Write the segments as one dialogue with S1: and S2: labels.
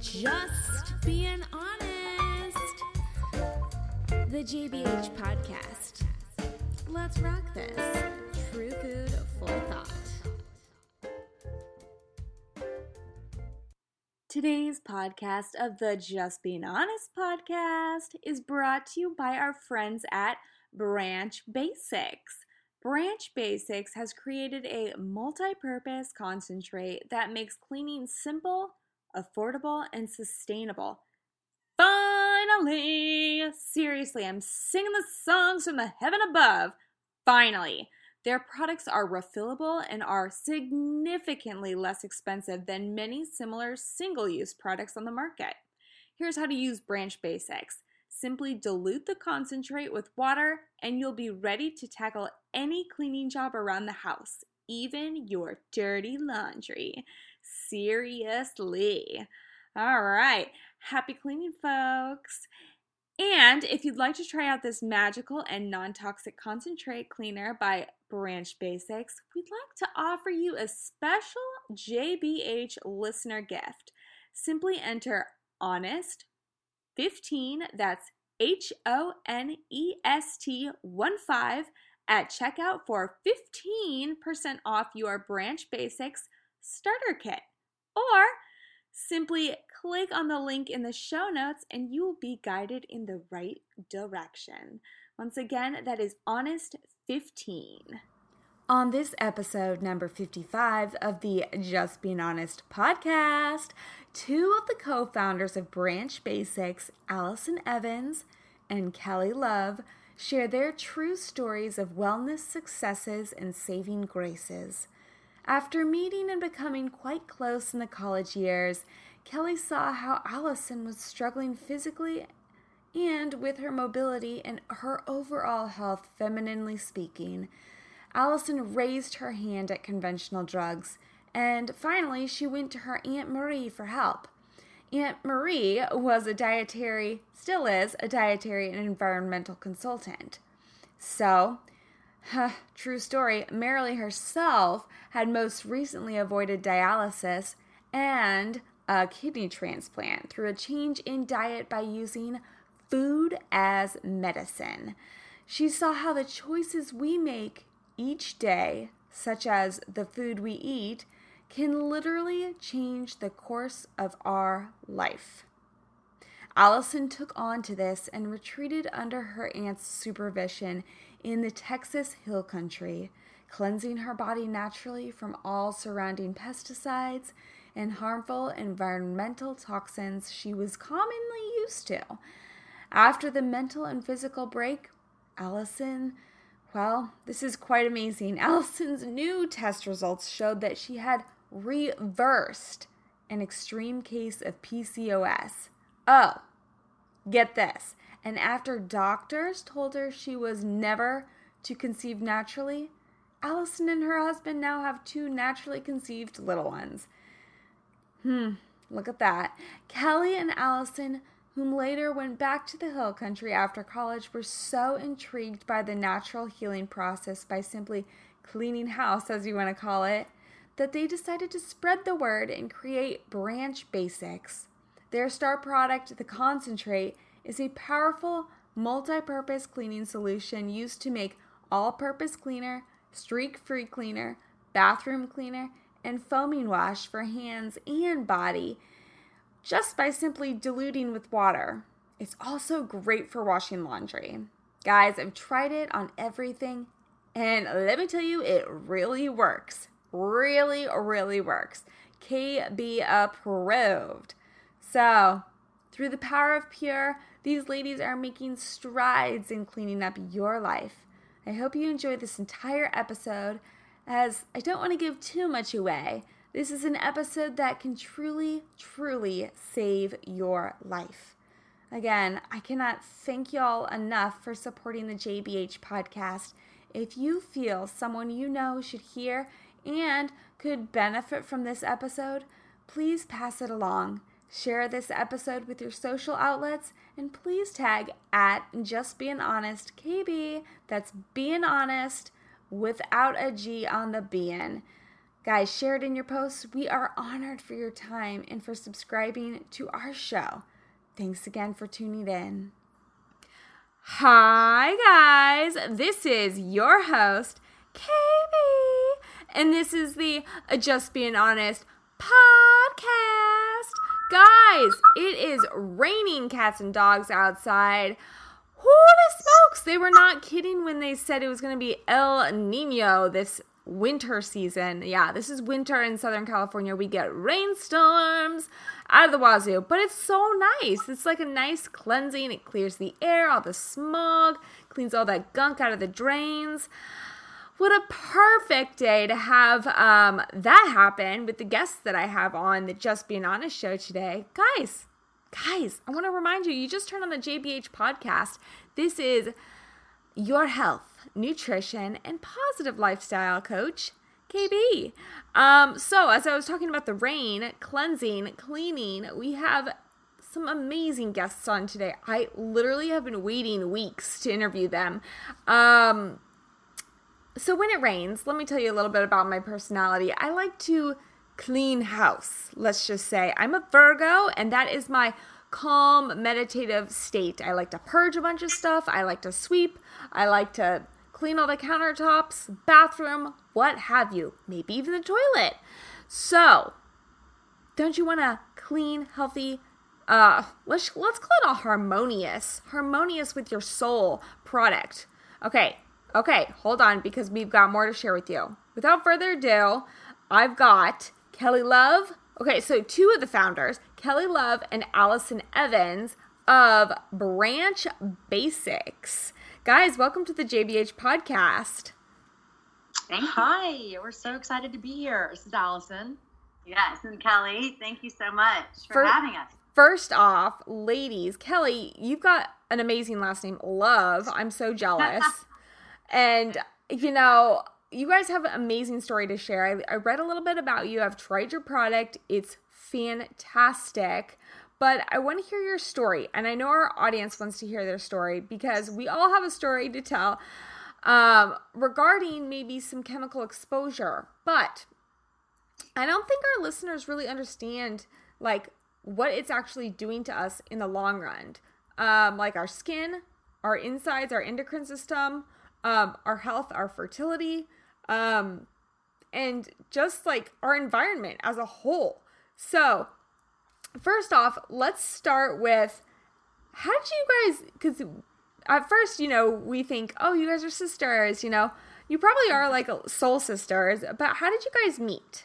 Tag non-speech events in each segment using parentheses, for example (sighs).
S1: Just Being Honest, the JBH podcast. Let's rock this. True food for thought.
S2: Today's podcast of the Just Being Honest podcast is brought to you by our friends at Branch Basics. Branch Basics has created a multi purpose concentrate that makes cleaning simple, affordable, and sustainable. Finally! Seriously, I'm singing the songs from the heaven above. Finally! Their products are refillable and are significantly less expensive than many similar single use products on the market. Here's how to use Branch Basics. Simply dilute the concentrate with water, and you'll be ready to tackle any cleaning job around the house, even your dirty laundry. Seriously. All right. Happy cleaning, folks. And if you'd like to try out this magical and non toxic concentrate cleaner by Branch Basics, we'd like to offer you a special JBH listener gift. Simply enter HONEST 15, that's H O N E S T 1 5 at checkout for 15% off your Branch Basics starter kit. Or simply click on the link in the show notes and you will be guided in the right direction. Once again, that is Honest 15. On this episode, number 55 of the Just Being Honest podcast, two of the co founders of Branch Basics, Allison Evans and Kelly Love, share their true stories of wellness successes and saving graces. After meeting and becoming quite close in the college years, Kelly saw how Allison was struggling physically and with her mobility and her overall health, femininely speaking. Allison raised her hand at conventional drugs, and finally she went to her Aunt Marie for help. Aunt Marie was a dietary, still is, a dietary and environmental consultant. So, true story, Marilee herself had most recently avoided dialysis and a kidney transplant through a change in diet by using food as medicine. She saw how the choices we make each day, such as the food we eat, can literally change the course of our life. Allison took on to this and retreated under her aunt's supervision in the Texas Hill Country, cleansing her body naturally from all surrounding pesticides and harmful environmental toxins she was commonly used to. After the mental and physical break, Allison well, this is quite amazing. (laughs) Allison's new test results showed that she had reversed an extreme case of PCOS. Oh, get this. And after doctors told her she was never to conceive naturally, Allison and her husband now have two naturally conceived little ones. Hmm, look at that. Kelly and Allison whom later went back to the hill country after college, were so intrigued by the natural healing process by simply cleaning house, as you want to call it, that they decided to spread the word and create Branch Basics. Their star product, the concentrate, is a powerful multi purpose cleaning solution used to make all purpose cleaner, streak free cleaner, bathroom cleaner, and foaming wash for hands and body just by simply diluting with water. It's also great for washing laundry. Guys, I've tried it on everything, and let me tell you, it really works. Really, really works. KB approved. So, through the power of pure, these ladies are making strides in cleaning up your life. I hope you enjoyed this entire episode, as I don't want to give too much away. This is an episode that can truly, truly save your life. Again, I cannot thank y'all enough for supporting the JBH podcast. If you feel someone you know should hear and could benefit from this episode, please pass it along. Share this episode with your social outlets and please tag at Just Being Honest KB. That's being honest without a G on the being. Guys, share it in your posts. We are honored for your time and for subscribing to our show. Thanks again for tuning in. Hi, guys. This is your host, KB, and this is the Just Being Honest podcast. Guys, it is raining cats and dogs outside. Holy smokes, they were not kidding when they said it was going to be El Nino this winter season. Yeah, this is winter in Southern California. We get rainstorms out of the wazoo, but it's so nice. It's like a nice cleansing. It clears the air, all the smog, cleans all that gunk out of the drains. What a perfect day to have um, that happen with the guests that I have on the Just Being Honest show today. Guys, guys, I want to remind you, you just turned on the JBH podcast. This is your health, nutrition, and positive lifestyle coach, KB. Um, so, as I was talking about the rain, cleansing, cleaning, we have some amazing guests on today. I literally have been waiting weeks to interview them. Um, so, when it rains, let me tell you a little bit about my personality. I like to clean house, let's just say. I'm a Virgo, and that is my calm, meditative state. I like to purge a bunch of stuff. I like to sweep. I like to clean all the countertops, bathroom, what have you. Maybe even the toilet. So, don't you want a clean, healthy, uh, let's let's call it a harmonious, harmonious with your soul product. Okay, okay, hold on because we've got more to share with you. Without further ado, I've got Kelly Love. Okay, so two of the founders, Kelly Love and Allison Evans of Branch Basics. Guys, welcome to the JBH podcast.
S3: Thank you.
S4: Hi, we're so excited to be here. This is Allison.
S3: Yes, and Kelly, thank you so much for, for having us.
S2: First off, ladies, Kelly, you've got an amazing last name, Love. I'm so jealous. (laughs) and, you know, you guys have an amazing story to share. I, I read a little bit about you. I've tried your product, it's fantastic. But I want to hear your story, and I know our audience wants to hear their story because we all have a story to tell um, regarding maybe some chemical exposure. But I don't think our listeners really understand like what it's actually doing to us in the long run, um, like our skin, our insides, our endocrine system, um, our health, our fertility, um, and just like our environment as a whole. So first off, let's start with how did you guys? Because at first, you know, we think, oh, you guys are sisters. You know, you probably are like soul sisters. But how did you guys meet?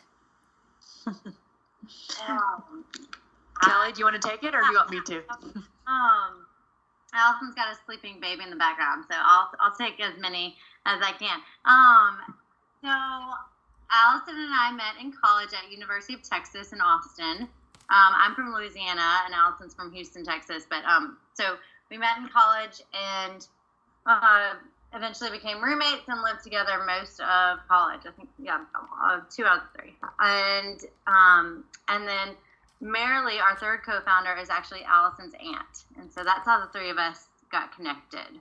S2: (laughs)
S4: um, Kelly, do you want to take it, or do you want me to? (laughs)
S3: um, Allison's got a sleeping baby in the background, so I'll I'll take as many as I can. Um, so Allison and I met in college at University of Texas in Austin. Um, I'm from Louisiana and Allison's from Houston, Texas. But um, so we met in college and uh, eventually became roommates and lived together most of college. I think yeah, two out of three. And um, and then Marilee, our third co-founder, is actually Allison's aunt, and so that's how the three of us got connected.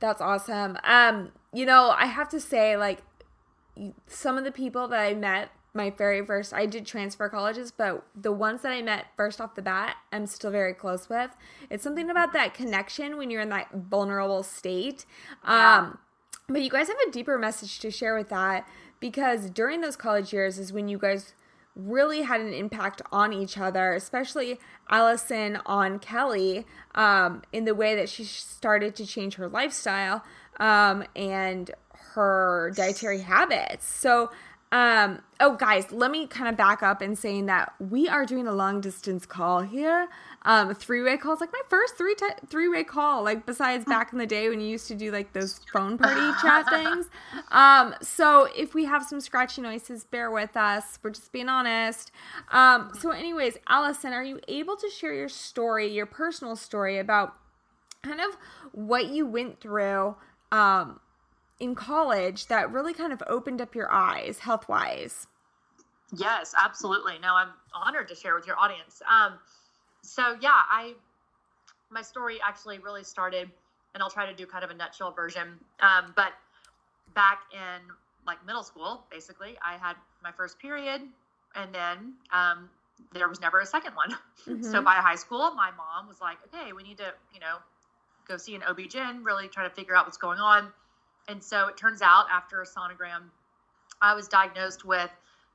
S2: That's awesome. Um, you know, I have to say, like, some of the people that I met my very first I did transfer colleges, but the ones that I met first off the bat, I'm still very close with. It's something about that connection when you're in that vulnerable state. Yeah. Um but you guys have a deeper message to share with that because during those college years is when you guys really had an impact on each other, especially Allison on Kelly, um, in the way that she started to change her lifestyle um, and her dietary habits. So um, oh, guys, let me kind of back up and saying that we are doing a long distance call here. Um, three way calls, like my first three t- three way call, like besides back in the day when you used to do like those phone party chat (laughs) things. Um, so if we have some scratchy noises, bear with us. We're just being honest. Um, so, anyways, Allison, are you able to share your story, your personal story about kind of what you went through? Um, in college that really kind of opened up your eyes health wise?
S4: Yes, absolutely. No, I'm honored to share with your audience. Um, so yeah, I my story actually really started, and I'll try to do kind of a nutshell version. Um, but back in like middle school, basically, I had my first period, and then um, there was never a second one.
S2: Mm-hmm.
S4: So by high school, my mom was like, okay, we need to, you know, go see an OB-GYN, really try to figure out what's going on. And so it turns out after a sonogram, I was diagnosed with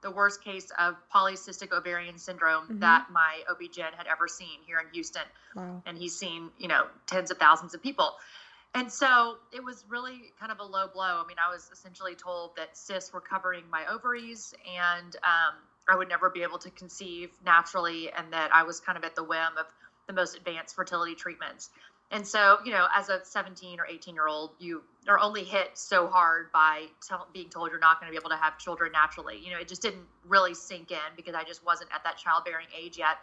S4: the worst case of polycystic ovarian syndrome
S2: Mhm.
S4: that my OB-GYN had ever seen here in Houston.
S2: wow.
S4: And he's seen, you know, tens of thousands of people. And so it was really kind of a low blow. I mean, I was essentially told that cysts were covering my ovaries and um, I would never be able to conceive naturally, and that I was kind of at the whim of the most advanced fertility treatments. And so, you know, as a 17 or 18 year old, you are only hit so hard by being told you're not going to be able to have children naturally. You know, it just didn't really sink in because I just wasn't at that childbearing age yet.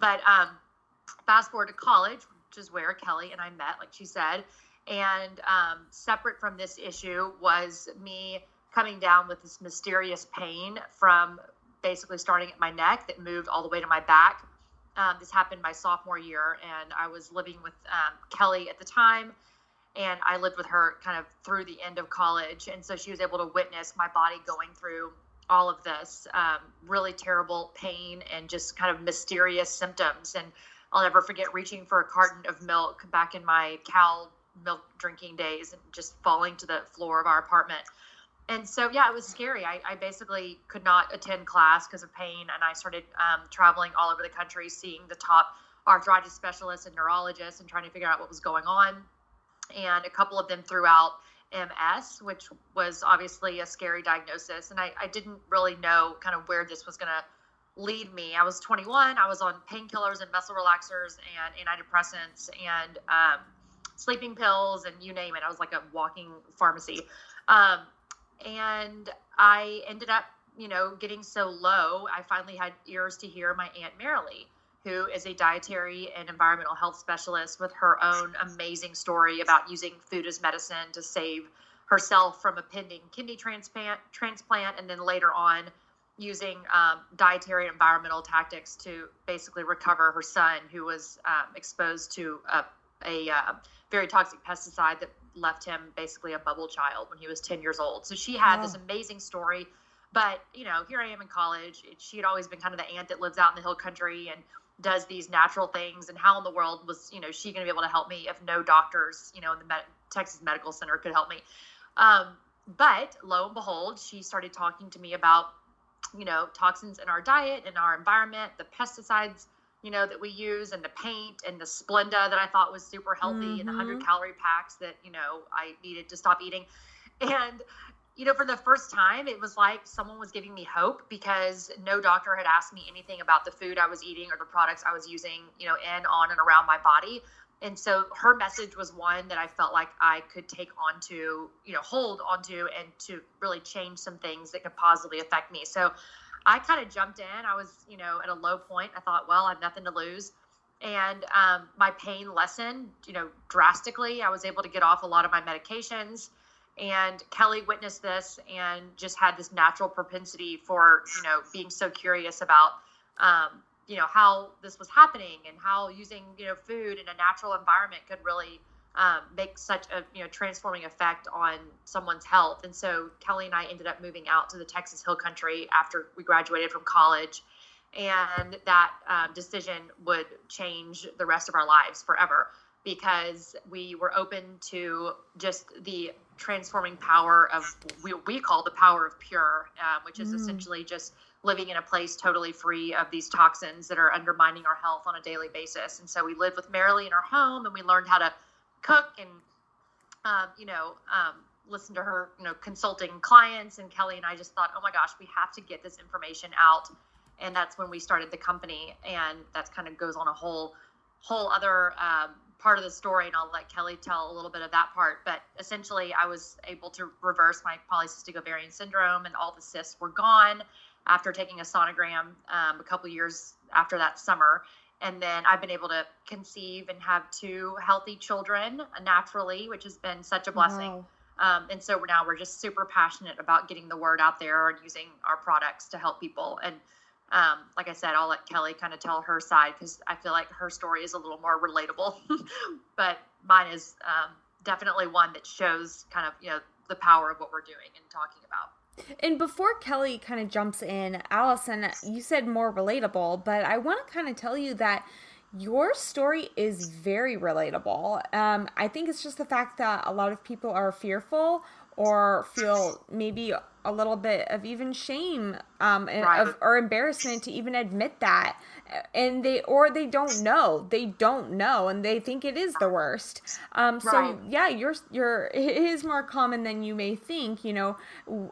S4: But um, fast forward to college, which is where Kelly and I met, like she said. And um, separate from this issue was me coming down with this mysterious pain from basically starting at my neck that moved all the way to my back. Um, this happened my sophomore year, and I was living with um, Kelly at the time, and I lived with her kind of through the end of college. And so she was able to witness my body going through all of this um, really terrible pain and just kind of mysterious symptoms. And I'll never forget reaching for a carton of milk back in my cow milk drinking days and just falling to the floor of our apartment. And so, yeah, it was scary. I, I basically could not attend class because of pain. And I started um, traveling all over the country, seeing the top arthritis specialists and neurologists and trying to figure out what was going on. And a couple of them threw out MS, which was obviously a scary diagnosis. And I, I didn't really know kind of where this was going to lead me. I was 21. I was on painkillers and muscle relaxers and antidepressants and um, sleeping pills and you name it. I was like a walking pharmacy. Um, and I ended up, you know, getting so low. I finally had ears to hear my Aunt Marilee, who is a dietary and environmental health specialist with her own amazing story about using food as medicine to save herself from a pending kidney transplant, transplant and then later on using um, dietary and environmental tactics to basically recover her son, who was um, exposed to a, a uh, very toxic pesticide that left him basically a bubble child when he was 10 years old. So she had
S2: Wow.
S4: this amazing story. But, you know, here I am in college. She had always been kind of the aunt that lives out in the hill country and does these natural things. And how in the world was, you know, she going to be able to help me if no doctors, you know, in the Med- Texas Medical Center could help me? Um, but lo and behold, she started talking to me about, you know, toxins in our diet and our environment, the pesticides, you know, that we use and the paint and the Splenda that I thought was super healthy and the 100
S2: Mhm.
S4: calorie packs that, you know, I needed to stop eating. And, you know, for the first time, it was like someone was giving me hope because no doctor had asked me anything about the food I was eating or the products I was using, you know, in, on, and around my body. And so her message was one that I felt like I could take onto, you know, hold onto and to really change some things that could positively affect me. So I kind of jumped in. I was, you know, at a low point. I thought, well, I have nothing to lose. And um, my pain lessened, you know, drastically. I was able to get off a lot of my medications. And Kelly witnessed this and just had this natural propensity for, you know, being so curious about, um, you know, how this was happening and how using, you know, food in a natural environment could really um, make such a, you know, transforming effect on someone's health. And so Kelly and I ended up moving out to the Texas Hill Country after we graduated from college. And that um, decision would change the rest of our lives forever because we were open to just the transforming power of what we call the power of pure, um, which is
S2: Mm.
S4: essentially just living in a place totally free of these toxins that are undermining our health on a daily basis. And so we lived with Marilee in our home and we learned how to cook and, um, you know, um, listen to her, you know, consulting clients. And Kelly and I just thought, oh my gosh, we have to get this information out. And that's when we started the company. And that's kind of goes on a whole, whole other um, part of the story. And I'll let Kelly tell a little bit of that part. But essentially, I was able to reverse my polycystic ovarian syndrome, and all the cysts were gone after taking a sonogram um, a couple years after that summer. And then I've been able to conceive and have two healthy children naturally, which has been such a blessing.
S2: Wow.
S4: Um, and so now we're just super passionate about getting the word out there and using our products to help people. And um, like I said, I'll let Kelly kind of tell her side because I feel like her story is a little more relatable. (laughs) but mine is um, definitely one that shows kind of you know the power of what we're doing and talking about.
S2: And before Kelly kind of jumps in, Allison, you said more relatable, but I want to kind of tell you that your story is very relatable. Um, I think it's just the fact that a lot of people are fearful or feel maybe a little bit of even shame um, right. of, or embarrassment to even admit that and they or they don't know they don't know and they think it is the worst um, so right. yeah you're you're (laughs) it is more common than you may think you know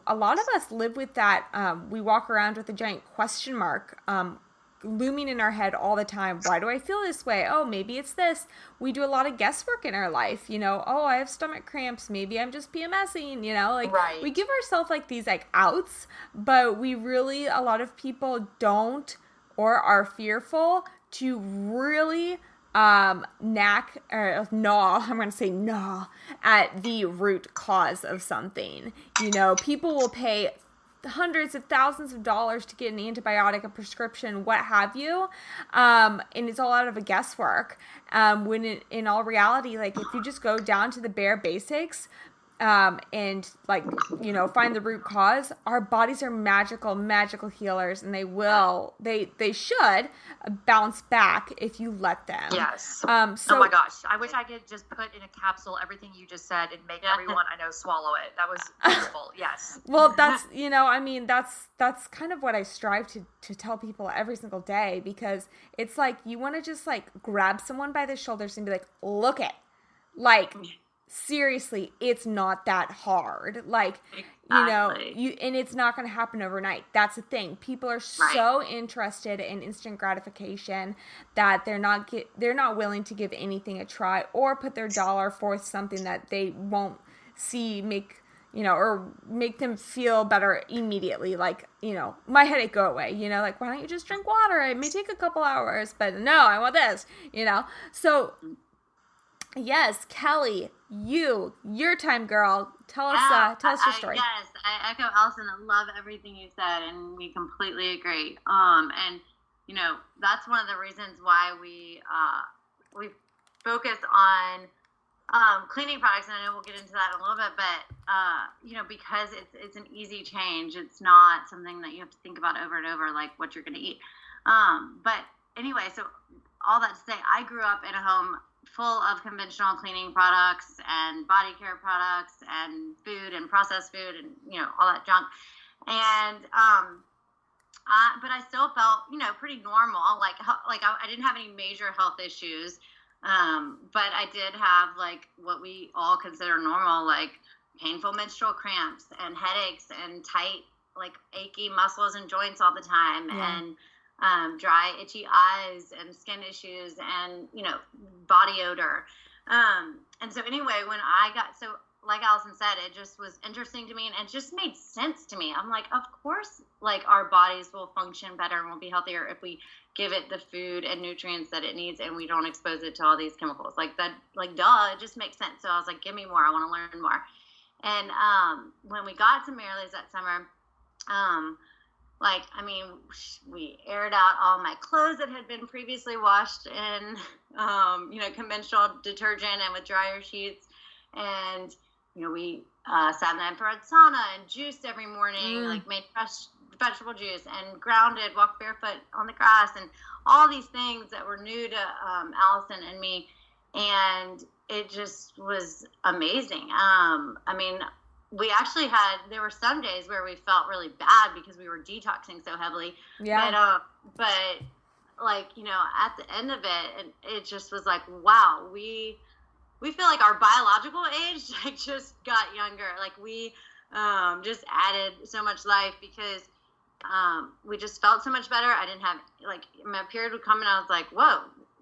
S2: a lot of us live with that um, we walk around with a giant question mark um, looming in our head all the time. Why do I feel this way? Oh, maybe it's this. We do a lot of guesswork in our life, you know. Oh, I have stomach cramps. Maybe I'm just PMSing, you know. Like right. we give ourselves like these like outs, but we really a lot of people don't or are fearful to really um knack or gnaw (laughs) i'm gonna say gnaw at the root cause of something you know people will pay hundreds of thousands of dollars to get an antibiotic, a prescription, what have you. Um, and it's all out of a guesswork. Um, when in all reality, like if you just go down to the bare basics, um, and like you know find the root cause our bodies are magical magical healers and they will they they should bounce back if you let them.
S4: Yes. Um so, oh my gosh. I wish i could just put in a capsule everything you just said and make everyone i know swallow it. That was (laughs) beautiful yes.
S2: Well (laughs) that's you know i mean that's that's kind of what i strive to to tell people every single day because it's like you want to just like grab someone by the shoulders and be like look it. Like seriously, it's not that hard. Like, exactly. you know, you and it's not going to happen overnight. That's the thing. People are right. so interested in instant gratification that they're not get, they're not willing to give anything a try or put their dollar forth something that they won't see make you know, or make them feel better immediately. Like, you know, my headache go away. You know, like why don't you just drink water? It may take a couple hours, but no, I want this. You know, so Yes, Kelly, you, your time, girl. Tell us, uh, tell us your story.
S3: I, yes, I echo Allison. I love everything you said, and we completely agree. Um, and you know that's one of the reasons why we uh, we focus on um, cleaning products, and I know we'll get into that in a little bit, but uh, you know because it's it's an easy change. It's not something that you have to think about over and over, like what you're going to eat. Um, but anyway, so all that to say, I grew up in a home full of conventional cleaning products and body care products and food and processed food and you know all that junk and um uh, but I still felt you know pretty normal like like I, I didn't have any major health issues um but I did have like what we all consider normal like painful menstrual cramps and headaches and tight like achy muscles and joints all the time yeah. and um, dry, itchy eyes, and skin issues, and you know, body odor. Um, and so, anyway, when I got so, like Allison said, it just was interesting to me, and it just made sense to me. I'm like, of course, like our bodies will function better and will be healthier if we give it the food and nutrients that it needs, and we don't expose it to all these chemicals. Like that, like duh, it just makes sense. So I was like, give me more. I want to learn more. And um, when we got to Marilee's that summer, um, like i mean we aired out all my clothes that had been previously washed in um, you know conventional detergent and with dryer sheets. And you know we uh, sat in the infrared sauna and juiced every morning mm. like made fresh vegetable juice and grounded walked barefoot on the grass and all these things that were new to um, allison and me. And it just was amazing. Um, i mean we actually had there were some days where we felt really bad because we were detoxing so heavily. Yeah. But, uh, but like you know, at the end of it, and it just was like, wow, we we feel like our biological age (laughs) like just got younger. Like we um, just added so much life because um, we just felt so much better. I didn't have like my period would come and I was like, whoa,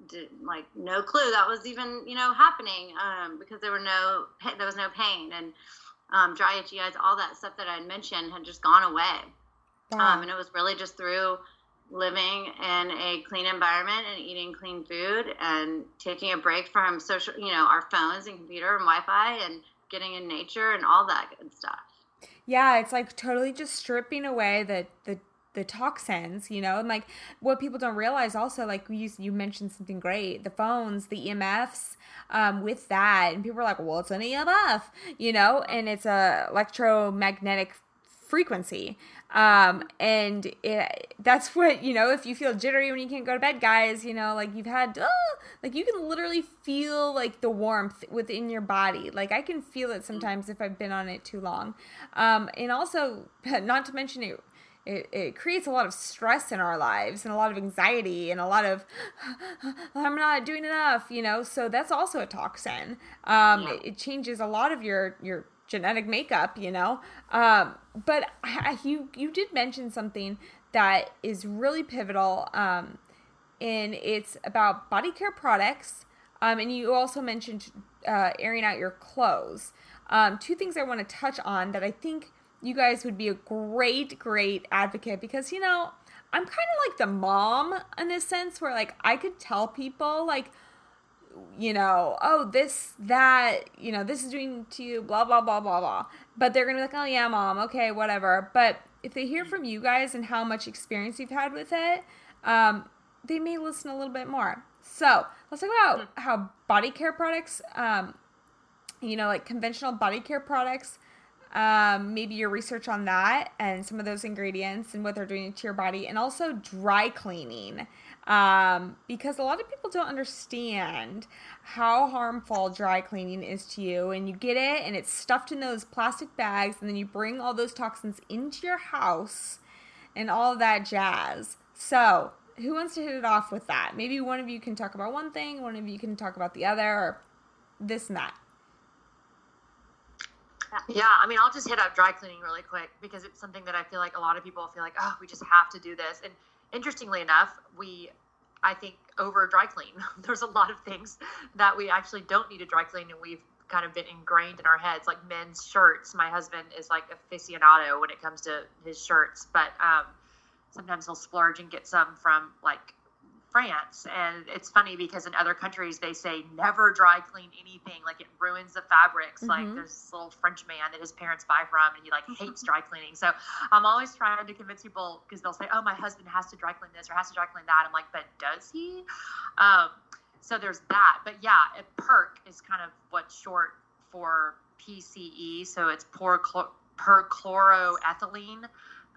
S3: did, like no clue that was even you know happening um, because there were no there was no pain and um, dry itchy eyes, all that stuff that I had mentioned had just gone away. Yeah. Um, and it was really just through living in a clean environment and eating clean food and taking a break from social, you know, our phones and computer and Wi-Fi and getting in nature and all that good stuff.
S2: Yeah, it's like totally just stripping away the the the toxins, you know, and like what people don't realize also, like you you mentioned something great, the phones, the EMFs, um, with that, and people are like, well, it's an EMF, you know, and it's a electromagnetic frequency. Um, and it, that's (laughs) what, you know, if you feel jittery when you can't go to bed, guys, you know, like you've had, oh, like you can literally feel like the warmth within your body. Like I can feel it sometimes if I've been on it too long. Um, and also, (laughs) not to mention it, it, it creates a lot of stress in our lives and a lot of anxiety and a lot of (sighs) i'm not doing enough you know so that's also a toxin um, yeah. it, it, changes a lot of your your genetic makeup, you know. Um, but I, you you did mention something that is really pivotal, um, and it's about body care products. Um, and you also mentioned uh, airing out your clothes. Um, two things I want to touch on that I think you guys would be a great, great advocate because you know I'm kind of like the mom in this sense where like I could tell people like you know, oh, this, that, you know, this is doing to you, blah, blah, blah, blah, blah. But they're going to be like, oh, yeah, mom, okay, whatever. But if they hear from you guys and how much experience you've had with it, um, they may listen a little bit more. So let's talk about mm-hmm. how body care products, um, you know, like conventional body care products, um, maybe your research on that and some of those ingredients and what they're doing to your body, and also dry cleaning um, because a lot of people don't understand how harmful dry cleaning is to you. And you get it, and it's stuffed in those plastic bags, and then you bring all those toxins into your house and all that jazz. So, who wants to hit it off with that? Maybe one of you can talk about one thing, one of you can talk about the other, or this and that.
S4: Yeah, I mean, I'll just hit up dry cleaning really quick because it's something that I feel like a lot of people feel like, oh, we just have to do this. And interestingly enough, we, I think, over dry clean. (laughs) There's a lot of things that we actually don't need to dry clean, and we've kind of been ingrained in our heads, like men's shirts. My husband is like aficionado when it comes to his shirts, but um, sometimes he'll splurge and get some from like France. And it's funny because in other countries they say never dry clean anything, like it ruins the fabrics. Mm-hmm. Like there's this little French man that his parents buy from, and he like hates dry cleaning. So I'm always trying to convince people because they'll say, "Oh, my husband has to dry clean this or has to dry clean that." I'm like, "But does he?" Um, so there's that. But yeah, a PERC is kind of what's short for PCE. So it's perchloroethylene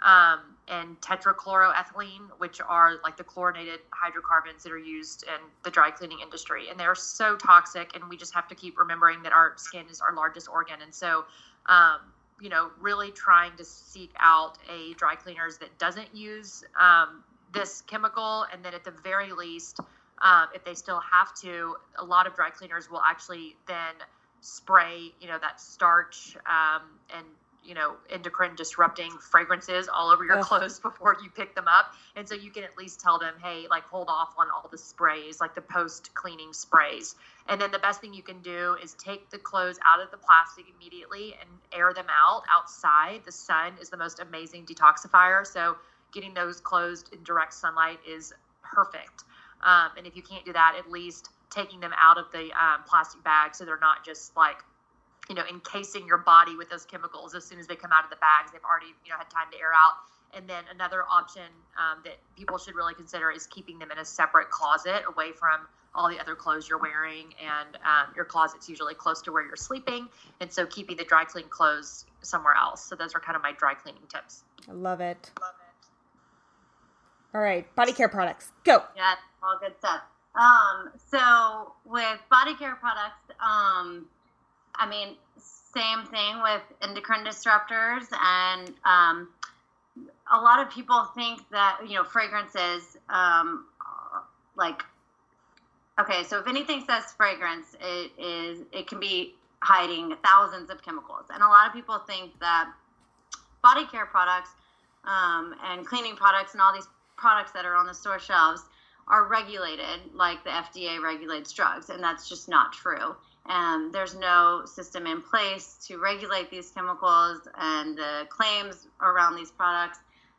S4: um, and tetrachloroethylene, which are like the chlorinated hydrocarbons that are used in the dry cleaning industry. And they're so toxic, and we just have to keep remembering that our skin is our largest organ. And so, um, you know, really trying to seek out a dry cleaners that doesn't use um, this chemical, and then at the very least, um, if they still have to, a lot of dry cleaners will actually then spray, you know, that starch um, and you know endocrine disrupting fragrances all over your clothes (laughs) before you pick them up. And so you can at least tell them hey like hold off on all the sprays like the post cleaning sprays. And then the best thing you can do is take the clothes out of the plastic immediately and air them out outside. The sun is the most amazing detoxifier. So getting those closed in direct sunlight is perfect. Um, and if you can't do that at least taking them out of the um, plastic bag so they're not just like you know, encasing your body with those chemicals as soon as they come out of the bags. They've already, you know, had time to air out. And then another option um, that people should really consider is keeping them in a separate closet away from all the other clothes you're wearing. And um, your closet's usually close to where you're sleeping. And so keeping the dry clean clothes somewhere else. So those are kind of my dry cleaning tips.
S2: I love it. Love it. All right, body care products, go.
S3: Yeah, all good stuff. Um, so with body care products, um, I mean, same thing with endocrine disruptors, and um, a lot of people think that you know fragrances, um, like, okay, so if anything says fragrance, it is it can be hiding thousands of chemicals, and a lot of people think that body care products um, and cleaning products and all these products that are on the store shelves are regulated like the FDA regulates drugs, and that's just not true and there's no system in place to regulate these chemicals and the claims around these products.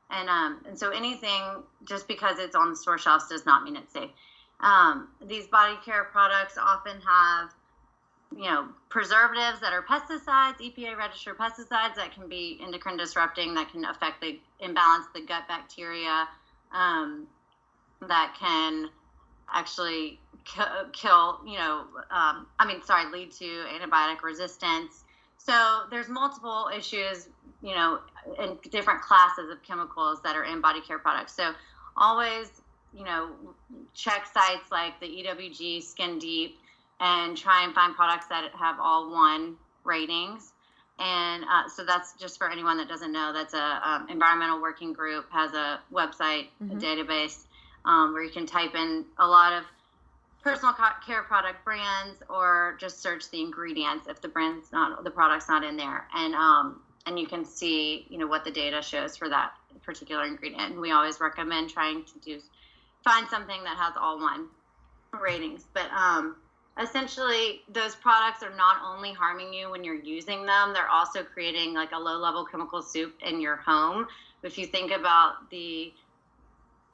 S3: And um, and so anything just because it's on the store shelves does not mean it's safe. Um, these body care products often have you know preservatives that are pesticides, EPA registered pesticides that can be endocrine disrupting, that can affect the imbalance the gut bacteria, um, that can actually kill, you know, um, I mean, sorry, lead to antibiotic resistance, So there's multiple issues, you know, in different classes of chemicals that are in body care products. So always, you know, check sites like the EWG, Skin Deep, and try and find products that have all one ratings. And uh, so that's just for anyone that doesn't know. That's a um, environmental working group has a website,
S2: Mhm.
S3: a database um, where you can type in a lot of personal care product brands or just search the ingredients if the brand's not the product's not in there. And um and you can see you know what the data shows for that particular ingredient. And we always recommend trying to do find something that has all one ratings. But um essentially those products are not only harming you when you're using them they're also creating like a low level chemical soup in your home. If you think about the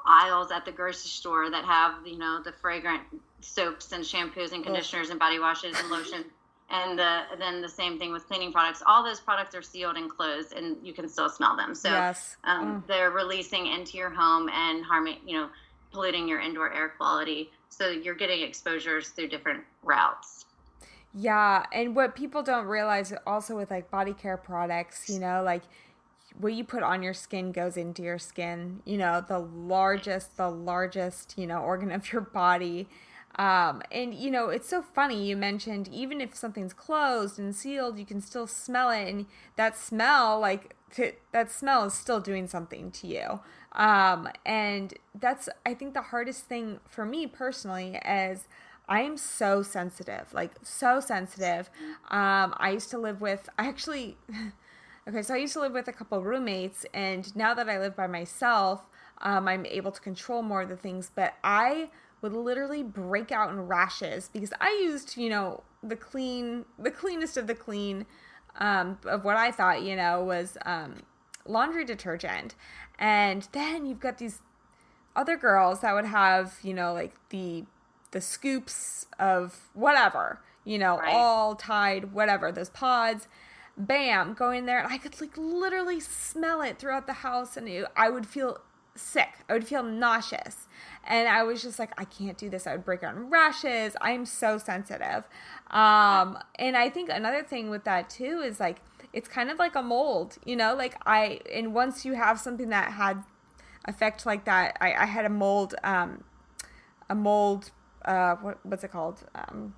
S3: aisles at the grocery store that have you know the fragrant soaps and shampoos and conditioners and body washes and lotion and the then the same thing with cleaning products. All those products are sealed and closed and you can still smell them. So
S2: yes.
S3: um, they're releasing into your home and harming you know polluting your indoor air quality. So you're getting exposures through different routes.
S2: Yeah, and what people don't realize also with like body care products, you know, like what you put on your skin goes into your skin. You know, the largest, the largest, you know, (laughs) organ of your body. Um, and you know, it's so funny. You mentioned even if something's closed and sealed, you can still smell it, and that smell, like t- that smell, is still doing something to you. Um, and that's, I think, the hardest thing for me personally is. I am so sensitive, like so sensitive. Um, I used to live with, I actually, (laughs) okay, so I used to live with a couple roommates, and now that I live by myself, um, I'm able to control more of the things. But I would literally break out in rashes because I used, you know, the clean, the cleanest of the clean, um, of what I thought, you know, was um, laundry detergent, and then you've got these other girls that would have, you know, like the the scoops of whatever, you know,
S3: Right.
S2: all Tide, whatever, those pods. Bam, go in there, and I could like literally smell it throughout the house, and it, I would feel sick. I would feel nauseous, and I was just like, I can't do this. I would break out in rashes. I'm so sensitive, um, and I think another thing with that too is like it's kind of like a mold, you know, like I and once you have something that had effect like that, I, I had a mold, um, a mold uh what what's it called um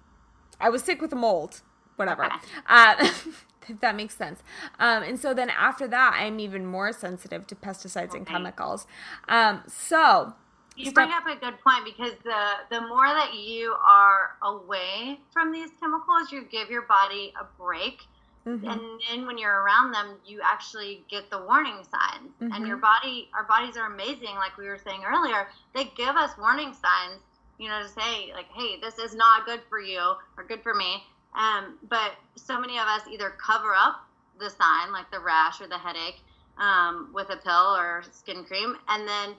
S2: i was sick with a mold whatever uh (laughs) that makes sense um and so then after that i'm even more sensitive to pesticides and chemicals um so
S3: You
S2: Step-
S3: bring up a good point because the the more that you are away from these chemicals, you give your body a break,
S2: mhm,
S3: and then when you're around them, you actually get the warning signs. And your
S2: Mhm.
S3: body, our bodies are amazing, like we were saying earlier. They give us warning signs, you know, to say like, "Hey, this is not good for you or good for me." Um, but so many of us either cover up the sign, like the rash or the headache, um, with a pill or skin cream, and then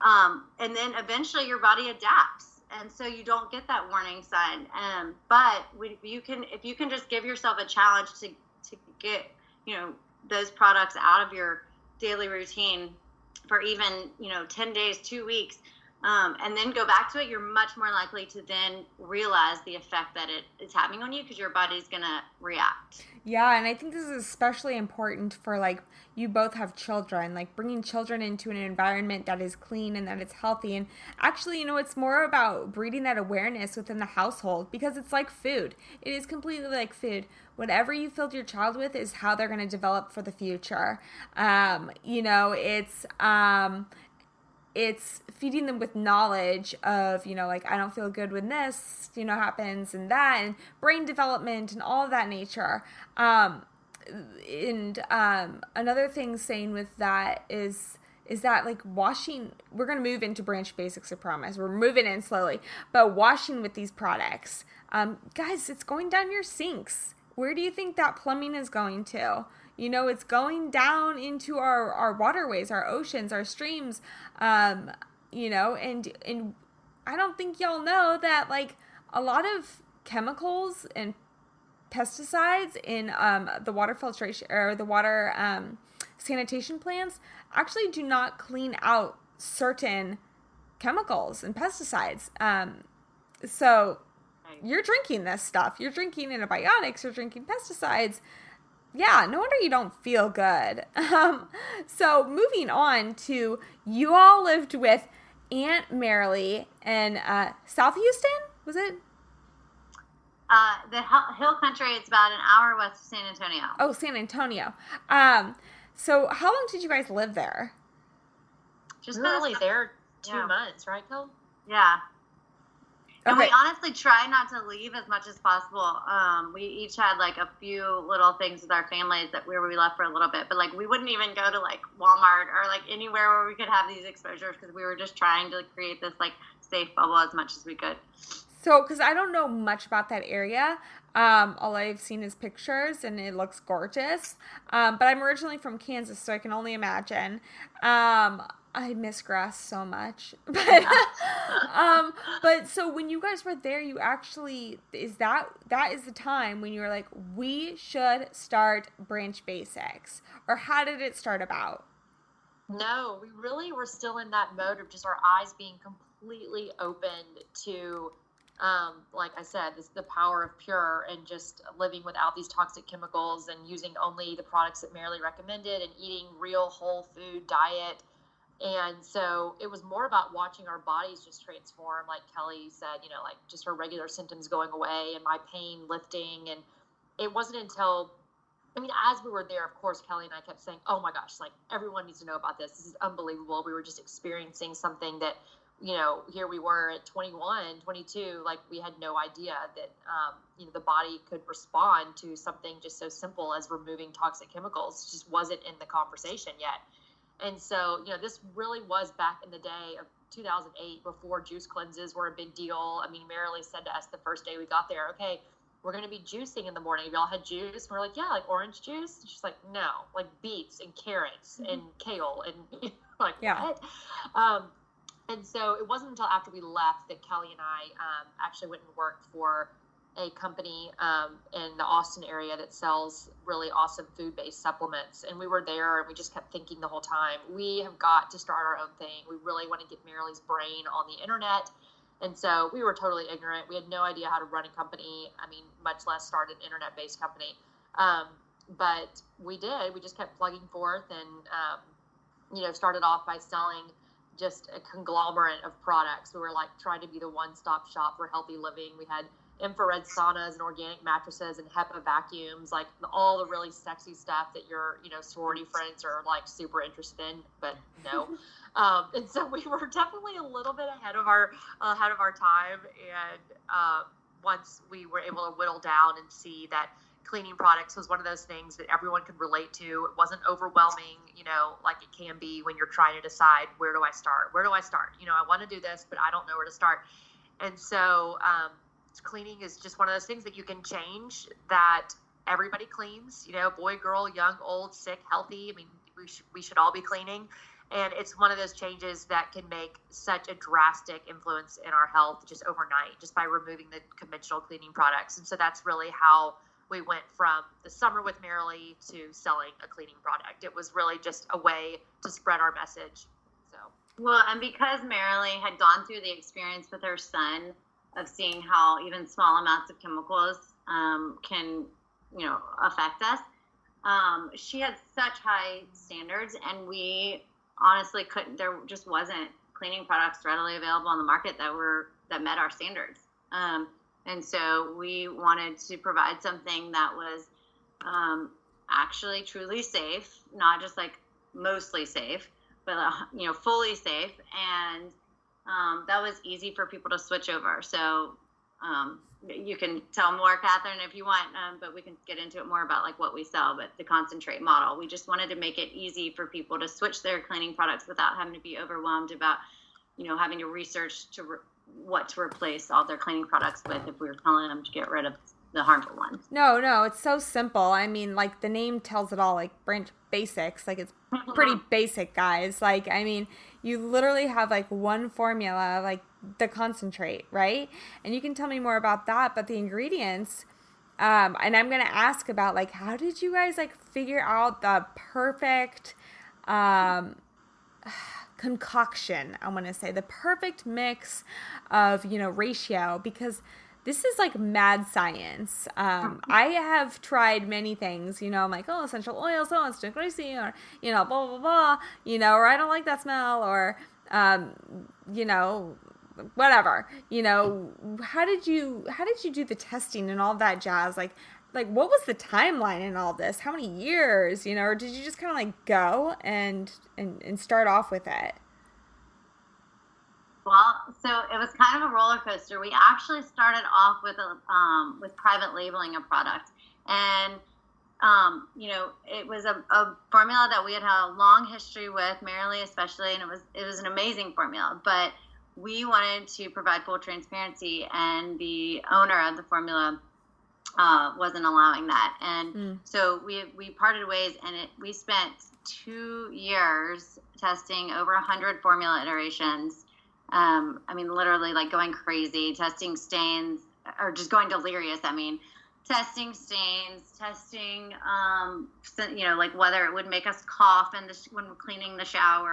S3: um, and then eventually your body adapts. And so you don't get that warning sign. Um, but you can if you can just give yourself a challenge to to get you know those products out of your daily routine for even you know 10 days two weeks um, and then go back to it you're much more likely to then realize the effect that it is having on you because your body's going to react.
S2: Yeah and i think this is especially important for like you both have children like bringing children into an environment that is clean and that it's healthy. And actually you know it's more about breeding that awareness within the household because it's like food. It is completely like food. Whatever you filled your child with is how they're going to develop for the future. Um, you know it's um, it's feeding them with knowledge of you know like i don't feel good when this you know happens and that and brain development and all of that nature. Um and um another thing saying with that is is that like washing we're going to move into branch basics i promise. We're moving in slowly. But washing with these products um guys it's going down your sinks. Where do you think that plumbing is going to you know it's going down into our our waterways our oceans our streams um you know and and i don't think y'all know that like a lot of chemicals and pesticides in um, the water filtration or the water um, sanitation plants actually do not clean out certain chemicals and pesticides. Um, so you're drinking this stuff. You're drinking antibiotics. You're drinking pesticides Yeah, no wonder you don't feel good. (laughs) Um, so moving on to you all lived with Aunt Marilee in uh, South Houston, was it?
S3: Uh, the hill hill country. It's about an hour west of San Antonio.
S2: Oh, San Antonio. Um, so how long did you guys live there?
S3: Just
S4: We were
S3: for
S4: only
S3: the-
S4: there two
S3: Yeah.
S4: months, right, Kel?
S3: Yeah. And we honestly try not to leave as much as possible. Um, we each had like a few little things with our families that where we left for a little bit, but like we wouldn't even go to like Walmart or like anywhere where we could have these exposures because we were just trying to create this like safe bubble as much as we could.
S2: So, because I don't know much about that area, um, all I've seen is pictures and it looks gorgeous. Um, but I'm originally from Kansas, so I can only imagine. Um, I miss grass so much. (laughs) But, (laughs) um, but so when you guys were there, you actually is that that is the time when you were like, we should start Branch Basics, or how did it start about?
S4: No, we really were still in that mode of just our eyes being completely opened to, um, like I said, this, the power of pure and just living without these toxic chemicals and using only the products that Marilee recommended and eating real whole food diet. And so it was more about watching our bodies just transform, like Kelly said, you know, like just her regular symptoms going away and my pain lifting. And it wasn't until I mean, as we were there, of course, Kelly and I kept saying, "Oh my gosh, like everyone needs to know about this. This is unbelievable." We were just experiencing something that, you know, here we were at 21, 22, like we had no idea that, um, you know, the body could respond to something just so simple as removing toxic chemicals. It just wasn't in the conversation yet. And so, you know, this really was back in the day of 2008 before juice cleanses were a big deal. I mean, Marilee said to us the first day we got there, okay, we're going to be juicing in the morning. Have y'all had juice? And we're like, yeah, like orange juice. And she's like, no, like beets and carrots and kale. And (laughs) like,
S2: Yeah.
S4: what? Um, and so it wasn't until after we left that Kelly and I um, actually went and worked for a company um, in the Austin area that sells really awesome food based supplements. And we were there and we just kept thinking the whole time, we have got to start our own thing. We really want to get Marilee's brain on the internet. And so we were totally ignorant. We had no idea how to run a company. I mean, much less start an internet based company. Um, but we did. We just kept plugging forth and, um, you know, started off by selling just a conglomerate of products. We were like trying to be the one stop shop for healthy living. We had infrared saunas and organic mattresses and HEPA vacuums, like all the really sexy stuff that your, you know, sorority friends are like super interested in, but no. (laughs) um, and so we were definitely a little bit ahead of our ahead of our time. And um, once we were able to whittle down and see that cleaning products was one of those things that everyone could relate to. It wasn't overwhelming, you know, like it can be when you're trying to decide where do I start? Where do I start? You know, I want to do this, but I don't know where to start. And so, um, cleaning is just one of those things that you can change that everybody cleans, you know, boy, girl, young, old, sick, healthy. I mean, we, sh- we should all be cleaning. And it's one of those changes that can make such a drastic influence in our health just overnight, just by removing the conventional cleaning products. And so that's really how we went from the summer with Marilee to selling a cleaning product. It was really just a way to spread our message. So,
S3: Well, and because Marilee had gone through the experience with her son of seeing how even small amounts of chemicals um, can, you know, affect us, um, she had such high standards, and we honestly couldn't. There just wasn't cleaning products readily available on the market that were that met our standards. Um, and so we wanted to provide something that was um, actually truly safe, not just like mostly safe, but uh, you know fully safe, and um, that was easy for people to switch over. So um, you can tell more, Catherine, if you want, um, but we can get into it more about like what we sell. But the concentrate model, we just wanted to make it easy for people to switch their cleaning products without having to be overwhelmed about, you know, having to research to re- what to replace all their cleaning products with if we were telling them to get rid of the harmful ones.
S2: No, no, it's so simple. I mean, like the name tells it all, like branch basics. Like it's (laughs) pretty basic, guys. Like, I mean, you literally have like one formula, like the concentrate, right? And you can tell me more about that, but the ingredients, um, and I'm gonna ask about like how did you guys like figure out the perfect um (sighs) concoction, I want to say, the perfect mix of, you know, ratio because this is like mad science. Um, I have tried many things, you know, I'm like, oh, essential oils, oh, it's too greasy, or, you know, blah, blah, blah, you know, or I don't like that smell, or, um, you know, whatever, you know, how did you, how did you do the testing and all that jazz? Like, like what was the timeline in all this? How many years, you know, or did you just kind of like go and, and, and start off with it?
S3: Well, so it was kind of a roller coaster. We actually started off with a um, with private labeling a product, and um, you know it was a, a, formula that we had had a long history with, Marilee especially, and it was it was an amazing formula. But we wanted to provide full transparency, and the owner of the formula uh, wasn't allowing that, and mm. so we we parted ways, and it, we spent two years testing over a hundred formula iterations um, I mean, literally like going crazy, testing stains or just going delirious. I mean, testing stains, testing, um, you know, like whether it would make us cough in the, when we're cleaning the shower